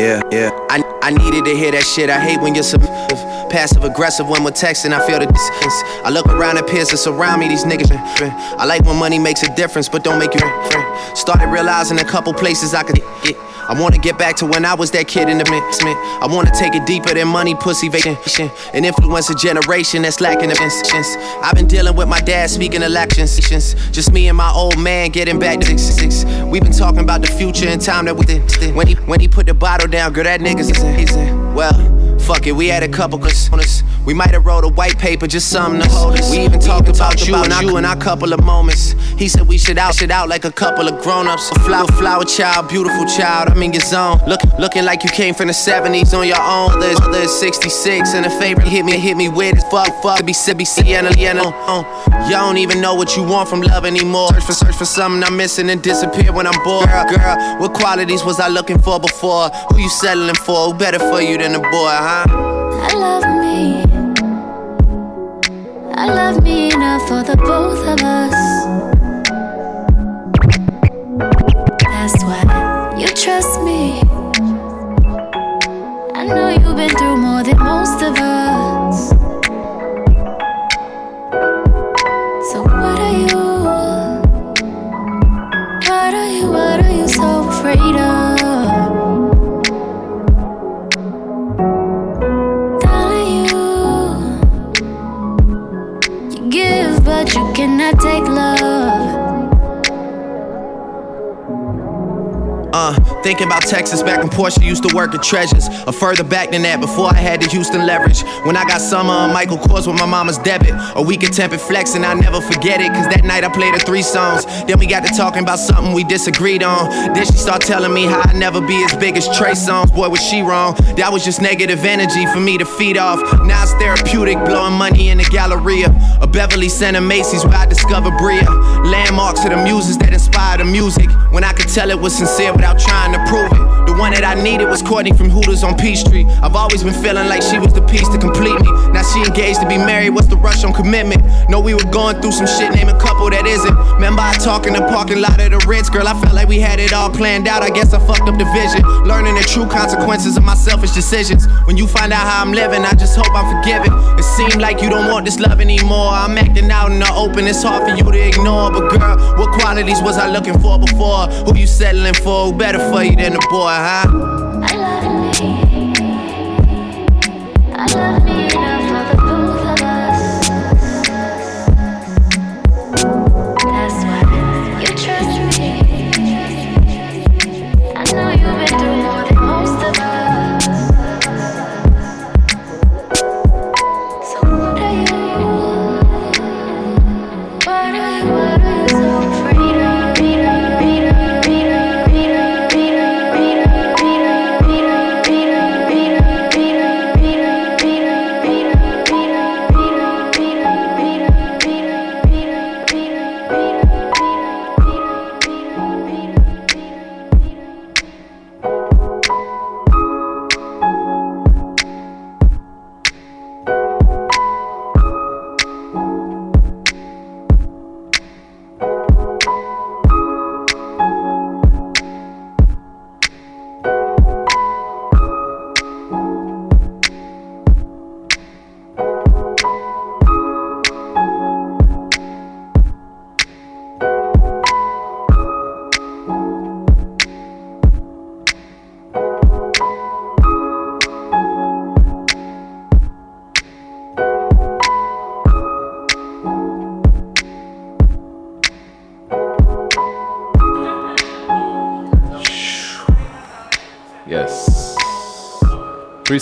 Yeah, yeah. I, I needed to hear that shit. I hate when you're submissive, passive aggressive when we're texting. I feel the distance. I look around at peers that surround me. These niggas. I like when money makes a difference, but don't make you. Started realizing a couple places I could. Get. I wanna get back to when I was that kid in the man. I wanna take it deeper than money, pussy, vacation. And influence a generation that's lacking the instance. I've been dealing with my dad speaking of elections. Just me and my old man getting back to six, six. We've been talking about the future and time that we did. When he when he put the bottle down, girl, that nigga's in. Well. Fuck it, we had a couple personas. We might have wrote a white paper, just something to hold us. We even talked about you and you in our couple of moments. He said we should out shit out like a couple of grown-ups. A flower, flower child, beautiful child. I'm in your zone. Look, looking like you came from the 70s on your own. There's, there's 66 and a favorite hit me, hit me with is fuck, fuck. To be sippy, Sienna, Sienna. Uh, you don't even know what you want from love anymore. Search for, search for something I'm missing and disappear when I'm bored. Girl, girl, what qualities was I looking for before? Who you settling for? Who better for you than a boy, huh? I love me. I love me enough for the both of us. That's why you trust me. I know you've been through more than most of us. So what are you? What are you? What are you so afraid of? Thinking about Texas back when Portia used to work at Treasures. Or further back than that, before I had the Houston leverage. When I got summer on Michael Kors with my mama's debit. A week of tempered flex, and I never forget it. Cause that night I played her three songs. Then we got to talking about something we disagreed on. Then she started telling me how I'd never be as big as Trey Songz. Boy, was she wrong. That was just negative energy for me to feed off. Now it's therapeutic, blowing money in the Galleria. A Beverly Center Macy's where I discovered Bria. Landmarks of the muses that inspired the music. When I could tell it was sincere without trying to prove it. The one that I needed was Courtney from Hooters on Peachtree. I've always been feeling like she was the piece to complete me. Now she engaged to be married, what's the rush on commitment? Know we were going through some shit, name a couple that isn't. Remember I talk in the parking lot of the Ritz, girl, I felt like we had it all planned out. I guess I fucked up the vision. Learning the true consequences of my selfish decisions. When you find out how I'm living, I just hope I'm forgiven. It seemed like you don't want this love anymore. I'm acting out in the open, it's hard for you to ignore. But girl, what qualities was I looking for before? Who you settling for? Who better for you than a boy, huh? I love me. I love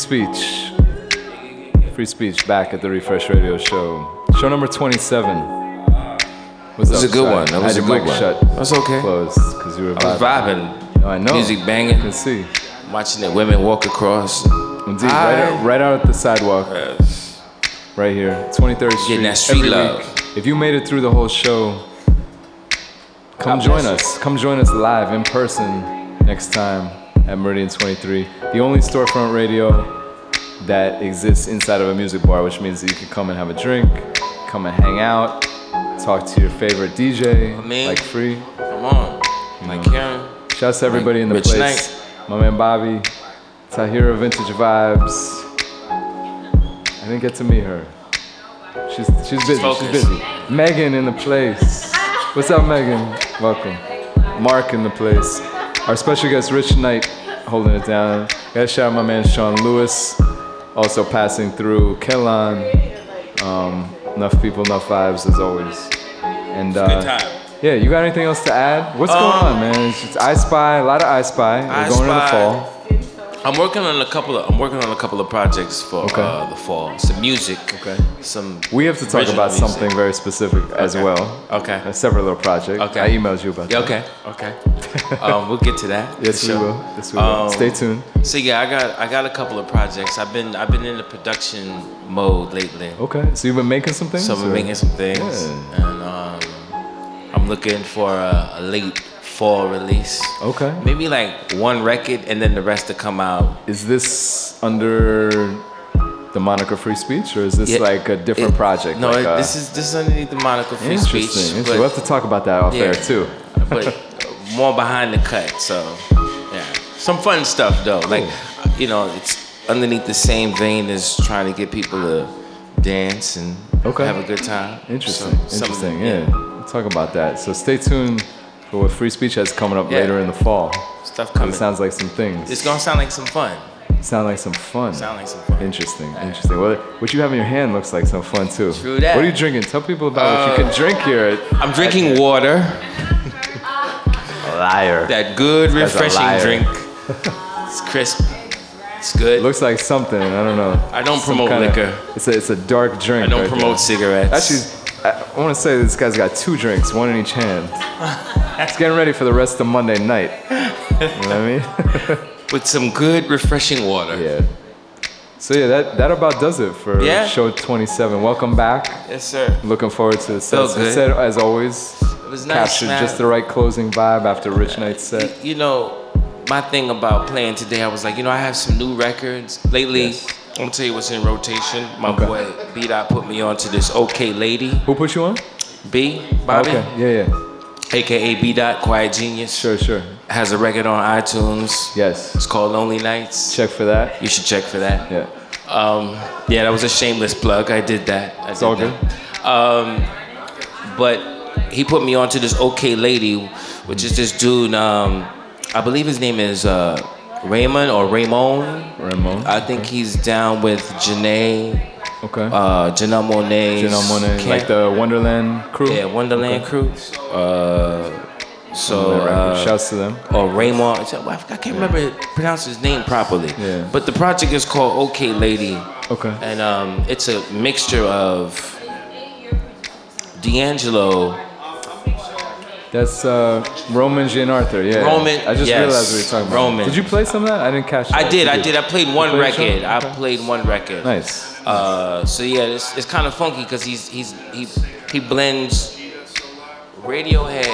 speech. Frei Speech back at the Refresh Radio Show. Show number 27. What's That was up, a good Shaq? one. That I was had a your good mic one. shut. That's okay. Closed because you were I was vibing. I know. Music banging. I can see. Watching the women walk across. Indeed, right, out, right out at the sidewalk. Yes. Right here, 23rd Street. Getting that street every love. week. If you made it through the whole show, come God join us. Come join us live in person next time at Meridian 23. The only storefront radio that exists inside of a music bar, which means that you can come and have a drink, come and hang out, talk to your favorite DJ, like free. Come on. Like Karen. Shouts to everybody in the Rich place. My man Bobby, Tahira Vintage Vibes. I didn't get to meet her. She's she's busy. Focus. She's busy. Megan in the place. What's up, Megan? Welcome. Mark in the place. Our special guest Rich Knight holding it down. Gotta shout out my man Sean Lewis. Also passing through Kellan. Um, enough people, enough vibes as always. And uh, Good time. yeah, you got anything else to add? What's Um, going on, man? It's I Spy, a lot of I Spy. We're I going Spy. in the fall. I'm working on a couple of I'm working on a couple of projects for Okay. uh, the fall. Some music. Okay. Some. We have to talk about music. something very specific as Okay. well. Okay. A separate little project. Okay. I emailed you about Yeah, that. okay. Okay. um, we'll get to that. Yes, we will. Yes, we will. Stay tuned. So yeah, I got I got a couple of projects. I've been I've been in the production mode lately. Okay. So you've been making some things? So I'm or- making some things, Yeah. and um, I'm looking for a, a late fall release. Okay. Maybe like one record, and then the rest to come out. Is this under the moniker Frei Speech, or is this Yeah, like a different it- project? No, like, uh, this is this is underneath the moniker free interesting. speech. interesting. We'll have to talk about that off Yeah. air too. but more behind the cut. So yeah, some fun stuff though. Like you know, it's underneath the same vein as trying to get people to dance and Okay. have a good time. Interesting. So, Interesting. yeah. We'll talk about that. So stay tuned for what Frei Speech has coming up Yeah. later in the fall. Stuff coming. It sounds like some things. It's gonna sound like some fun. Sound like some fun. Sound like some fun. Interesting. Interesting. Well, what you have in your hand looks like some fun too. True that. What are you drinking? Tell people about what you Uh, can drink here. At, I'm drinking water. liar. That good, This guy's a refreshing drink. It's crisp. It's good. Looks like something. I don't know. I don't Some promote kinda- liquor. It's a it's a dark drink. I don't right promote there. cigarettes. Actually, I, want to say this guy's got two drinks, one in each hand. He's getting ready for the rest of Monday night. You know what I mean? With some good, refreshing water. Yeah. So yeah, that that about does it for Yeah. show 27. Welcome back. Yes, sir. Looking forward to the set. Felt good. Set as always. It was nice, Captured man. just the right closing vibe after Rich Knight's set. You know, my thing about playing today, I was like, you know, I have some new records. Lately, I'm gonna tell you what's in rotation. My Okay. boy B Dot put me on to this OK Lady. Who put you on? B, Bobby. Okay. Yeah, yeah. AKA B Dot, Quiet Genius. Sure, sure. Has a record on iTunes. Yes. It's called Lonely Nights. Check for that. You should check for that. Yeah. Um, yeah, that was a shameless plug. I did that. I It's did all that. Um, but he put me on to this OK Lady, which is this dude. Um, I believe his name is uh, Raymond or Raymond. Raymond. I think he's down with Janae. Okay. Uh, Janelle Monáe. Janelle Monae, like the Wondaland crew. Yeah, Wondaland crew. Uh, so uh. Shouts to them. Or Raymond. I can't remember pronounce his name properly. Yeah. But the project is called OK Lady. Okay. And um, it's a mixture of D'Angelo. That's uh, Roman GianArthur. Yeah. Roman, I just yes, realized we were talking about. Roman. Did you play some of that? I didn't catch. It. I that. did, I did. I played one played record. I Okay. played one record. Nice. Uh, so yeah, it's, it's kind of funky because he's he's he he blends Radiohead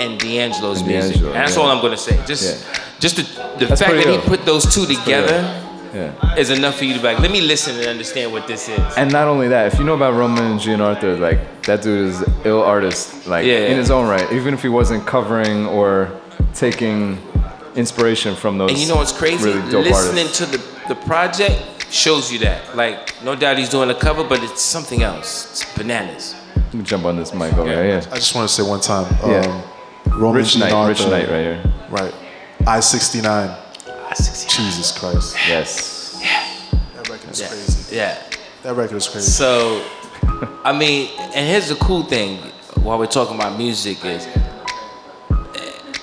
and D'Angelo's And music. D'Angelo, and that's yeah. all I'm gonna say. Just Yeah. just the, the fact that he put those two pretty together Yeah. is enough for you to be like, let me listen and understand what this is. And not only that, if you know about Roman GianArthur, like that dude is ill artist, like Yeah. in his own right. Even if he wasn't covering or taking inspiration from those. And you know what's crazy? Really dope Listening artists. to the, the project shows you that. Like, no doubt he's doing a cover, but it's something else. It's bananas. Let me jump on this mic over here. Yeah. I just want to say one time. Yeah. Um, Roman Rich Knight, Jean Rich Knight right here. Right. I 69. Jesus Christ. Yes. That record is Yeah. crazy. Yeah. That record is crazy. So, I mean, and here's the cool thing while we're talking about music is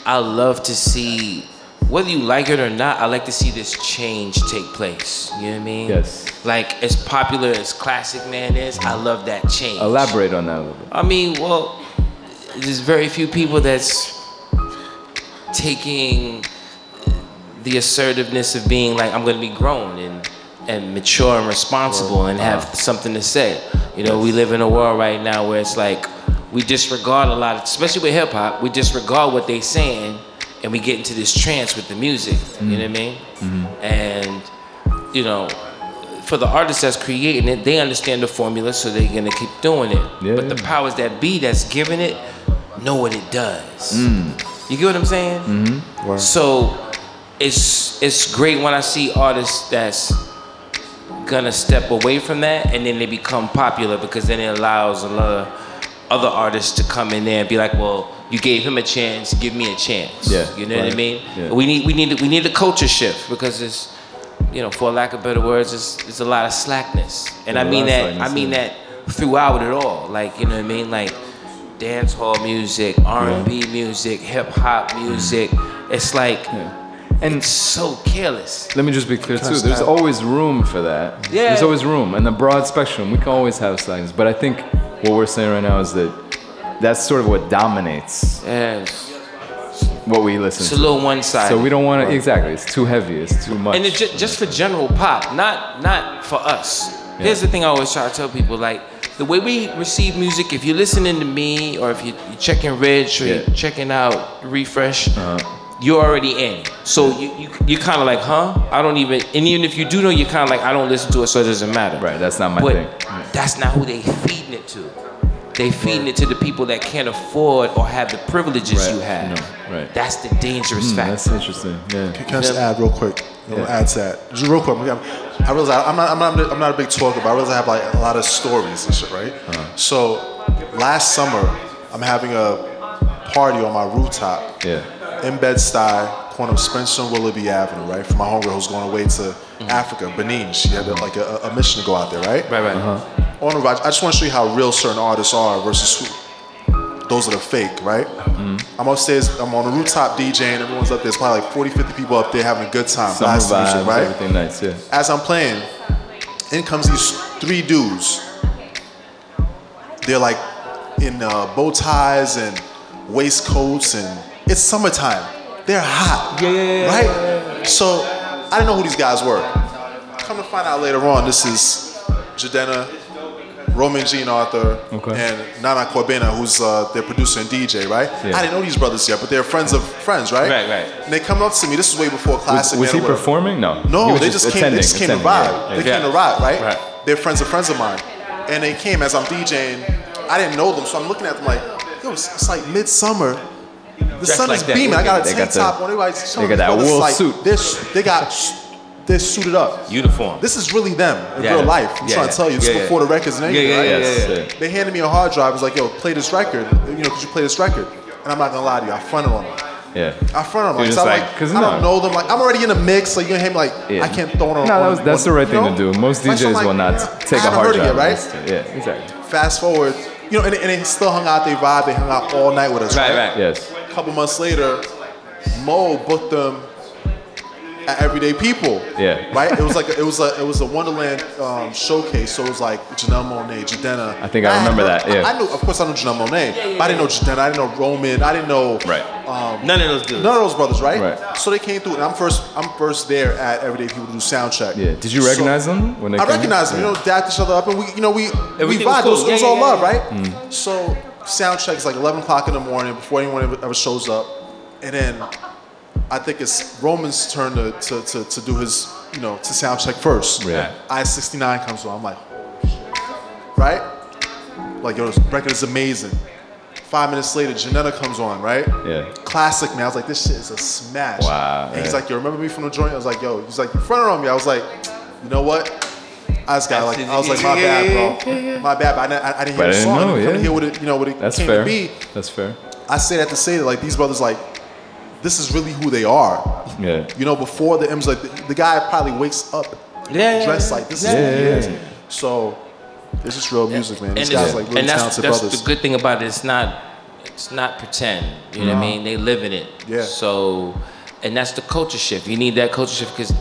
I love to see, whether you like it or not, I like to see this change take place. You know what I mean? Yes. Like, as popular as Classic Man is, I mm-hmm. love that change. Elaborate on that a little bit. I mean, well, there's very few people that's taking the assertiveness of being like, I'm gonna be grown and and mature and responsible and have uh-huh. something to say. You know, we live in a world right now where it's like we disregard a lot, of, especially with hip hop, we disregard what they saying and we get into this trance with the music. You know what I mm-hmm. mean? Mm-hmm. And you know, for the artists that's creating it, they understand the formula, so they're gonna keep doing it. Yeah, but the powers that be that's giving it know what it does. Mm. You get what I'm saying? Mm-hmm. So it's it's great when I see artists that's gonna step away from that and then they become popular because then it allows a lot of other artists to come in there and be like, well, you gave him a chance, give me a chance. Yeah, You know what I mean? Yeah. We need we need we need a culture shift because it's you know, for lack of better words, it's, it's a lot of slackness. And Yeah, I mean that I mean yeah. that throughout it all. Like, you know what I mean? Like dance hall music, R and B music, hip hop music. Mm-hmm. It's like And it's so careless. Let me just be clear too. There's stop? always room for that. Yeah. There's always room, and the broad spectrum. We can always have slidings, but I think what we're saying right now is that that's sort of what dominates Yes. what we listen to. It's to. a little one-sided. So we don't want to. Exactly. It's too heavy. It's too much. And it's just, just for general pop, not not for us. Here's the thing I always try to tell people: like the way we receive music. If you're listening to me, or if you, you're checking Rich, or Yeah. you're checking out Refresh, uh-huh. You're already in. So you you you're kind of like, huh? I don't even. And even if you do know, you're kind of like, I don't listen to it, so it doesn't matter. Right. That's not my But thing. That's not who they feeding it to. They feeding it to the people that can't afford or have the privileges Right. you have. No, right. That's the dangerous Mm, fact. That's interesting. Yeah. Can I just add real quick? I'm Yeah. add to that. Just real quick. I'm- realize I, I'm not, I'm not, I'm not a big talker, but I realize I have like a lot of stories and shit, right? Uh-huh. So last summer, I'm having a party on my rooftop Yeah. In Bed-Stuy, corner of Spencer and Willoughby Avenue, right? For my homegirl who's going away to Africa, Benin. She had like a, a mission to go out there, right? Right, right. Uh-huh. On the ride, I just want to show you how real certain artists are versus who, those that are fake, right? Mm-hmm. I'm upstairs, I'm on the rooftop DJing, everyone's up there, It's probably like 40, 50 people up there having a good time, Summer blasting music, vibes, right? everything nice. Yeah. As I'm playing, in comes these three dudes. They're like in uh, bow ties and waistcoats, and it's summertime. They're hot, yeah, right? So I didn't know who these guys were. Come to find out later on, this is Jidenna, Roman GianArthur, and Nana Kwabena, who's uh, their producer and DJ, right? Yeah. I didn't know these brothers yet, but they're friends of friends, right? Right, right. And they come up to me. This is way before Classic. was he Man performing? No. No, they just, came. They just came to yeah, They came to ride, right? Right. They're friends of friends of mine, and they came as I'm DJing. I didn't know them, so I'm looking at them like, yo, it's, it's like midsummer. The Dressed sun like is that. beaming. I got a They tank got the- top on. Everybody's they got that wool suit. They're, they got, they're suited up. Uniform. This is really them in Yeah, real life. I'm Yeah, trying yeah. to tell you. This Yeah, is yeah. before the records and Yeah, anything, yeah, right? yeah, yeah, yeah. They handed me a hard drive. It was like, yo, play this record. You know, could you play this record? And I'm not gonna lie to you, I fronted on them. Yeah. I front on them. You're just so I'm like, like, 'cause I don't know them. Like, I'm already in the mix. Like, you're gonna hear me like, Yeah. I can't throw it on. No, that on- was, that's on- the right you thing know? to do. Most Like, so I'm DJs like, will not I take a haven't hard heard it drive. right? and listen to it. Yeah, exactly. Fast forward, you know, and, and they still hung out. They vibe. They hung out all night with us. Right, right. Yes. A couple months later, Mo booked them at Everyday People. Yeah. Right. It was like a, it was a it was a Wondaland um, showcase. So it was like Janelle Monáe, Jidenna. I think I remember that, yeah. I, I knew, of course, I knew Janelle Monáe, but I didn't know Jidenna. I didn't know Roman. I didn't know Right. um, None of those dudes. None of those brothers, right? Right. So they came through, and I'm first. I'm first there at Everyday People to do sound check. Yeah. Did you So- recognize them when they I came? recognized them. You know, dapped each other up, and we, you know, we we Everything was vibed. It was, it was Yeah, all yeah, love, yeah. right? Mm. So sound check is like 11 o'clock in the morning before anyone ever, shows up, and then I think it's Roman's turn to, to, to, to do his, you know, to sound check first. Yeah. I-69 comes on. I'm like, oh, right? Like, yo, this record is amazing. Five minutes later, Jidenna comes on, right? Yeah. Classic, man. I was like, this shit is a smash. Wow, And he's like, yo, remember me from the joint? I was like, yo, he's like, you fronted on me. I was like, you know what? I just got like, I was like, my bad, bro. My bad, but I, didn't- I, I didn't hear But I the didn't song. know, I couldn't yeah. hear what it, you know, what it That's came fair. to be. That's fair. I say that to say that like these brothers like this is really who they are. Yeah. You know, before the M's like the, the guy probably wakes up Yeah, yeah, dressed yeah. like this Yeah, is who he is. yeah. So this is real music, man. These and guys it's- like really and that's, talented that's brothers. the good thing about it. It's not, it's not pretend. You know what I mean? They live in it. Yeah. So, and that's the culture shift. You need that culture shift because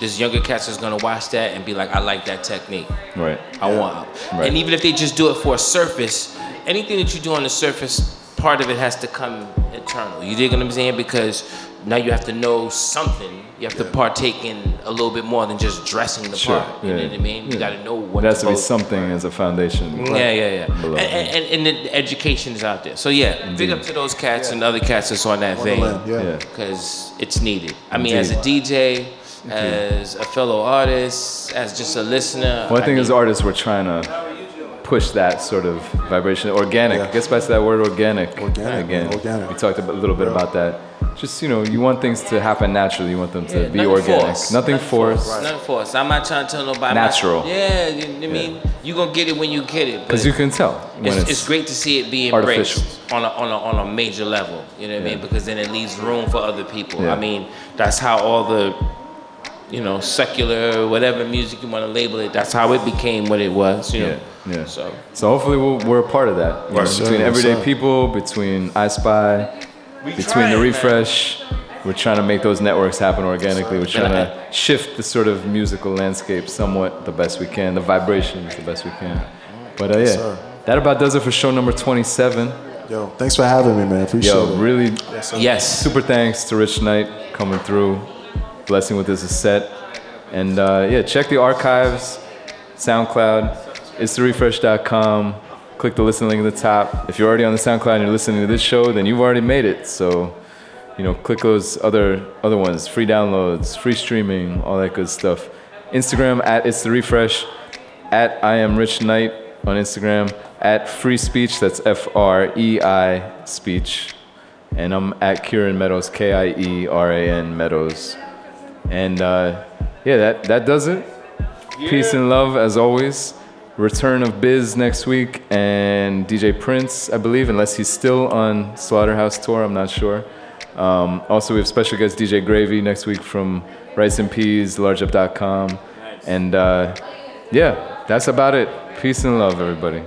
there's younger cats that's gonna watch that and be like, I like that technique. Right. I want. Right. And even if they just do it for a surface, anything that you do on the surface, part of it has to come internal. You dig what I'm saying? Because now you have to know something. You have to partake in a little bit more than just dressing the Sure. part. You yeah. know what I mean? You Yeah. got to know what. It has to be vote. something as a foundation. Yeah, yeah, yeah. And, and, and the education is out there. So yeah, big up to those cats and other cats that's on that vein. Wondaland, yeah. Yeah. Because it's needed. I mean, as a Indeed. DJ, as a fellow artist, as just a listener. Well, I think mean, as artists, we're trying to push that sort of vibration, organic. Yeah. Gets back to that word organic. Organic, again. organic. We talked a little bit about that. Just you know, you want things to happen naturally. You want them to Yeah, be nothing organic. forced. Nothing forced. Nothing forced. I'm not trying to tell nobody. I'm not- Natural. yeah, you know what I mean? you going to get it when you get it. Because you can tell when it's, it's, it's great to see it being artificial. on a, on, a, on a major level. You know what I mean? Because then it leaves room for other people. Yeah. I mean, that's how all the, you know, secular, whatever music you want to label it, that's how it became what it was. You know? Yeah, yeah. So. So hopefully we'll, we're a part of that. you know, between yes, everyday sir. people, between I Spy, between the trying, man. refresh, we're trying to make those networks happen organically. We're trying to shift the sort of musical landscape somewhat the best we can, the vibrations the best we can. But uh, yeah, sir. that about does it for show number 27. Yo, thanks for having me, man. Appreciate Yo, it. really, Yes. Yes. super thanks to Rich Knight coming through, blessing with this set. And uh, yeah, check the archives, SoundCloud, it's therefresh.com. Click the listen link at the top. If you're already on the SoundCloud and you're listening to this show, then you've already made it. So, you know, click those other other ones, free downloads, free streaming, all that good stuff. Instagram at it's the refresh, at I am Rich Knight on Instagram, at free speech, that's F R E I speech. And I'm at Kieran Meadows, K I E R A N Meadows. And uh, yeah, that, that does it. Peace and love as always. Return of Biz next week and DJ Prince, I believe, unless he's still on Slaughterhouse tour, I'm not sure. Um, also, we have special guest DJ Gravy next week from Rice and Peas, largeup.com. And uh, yeah, that's about it. Peace and love, everybody.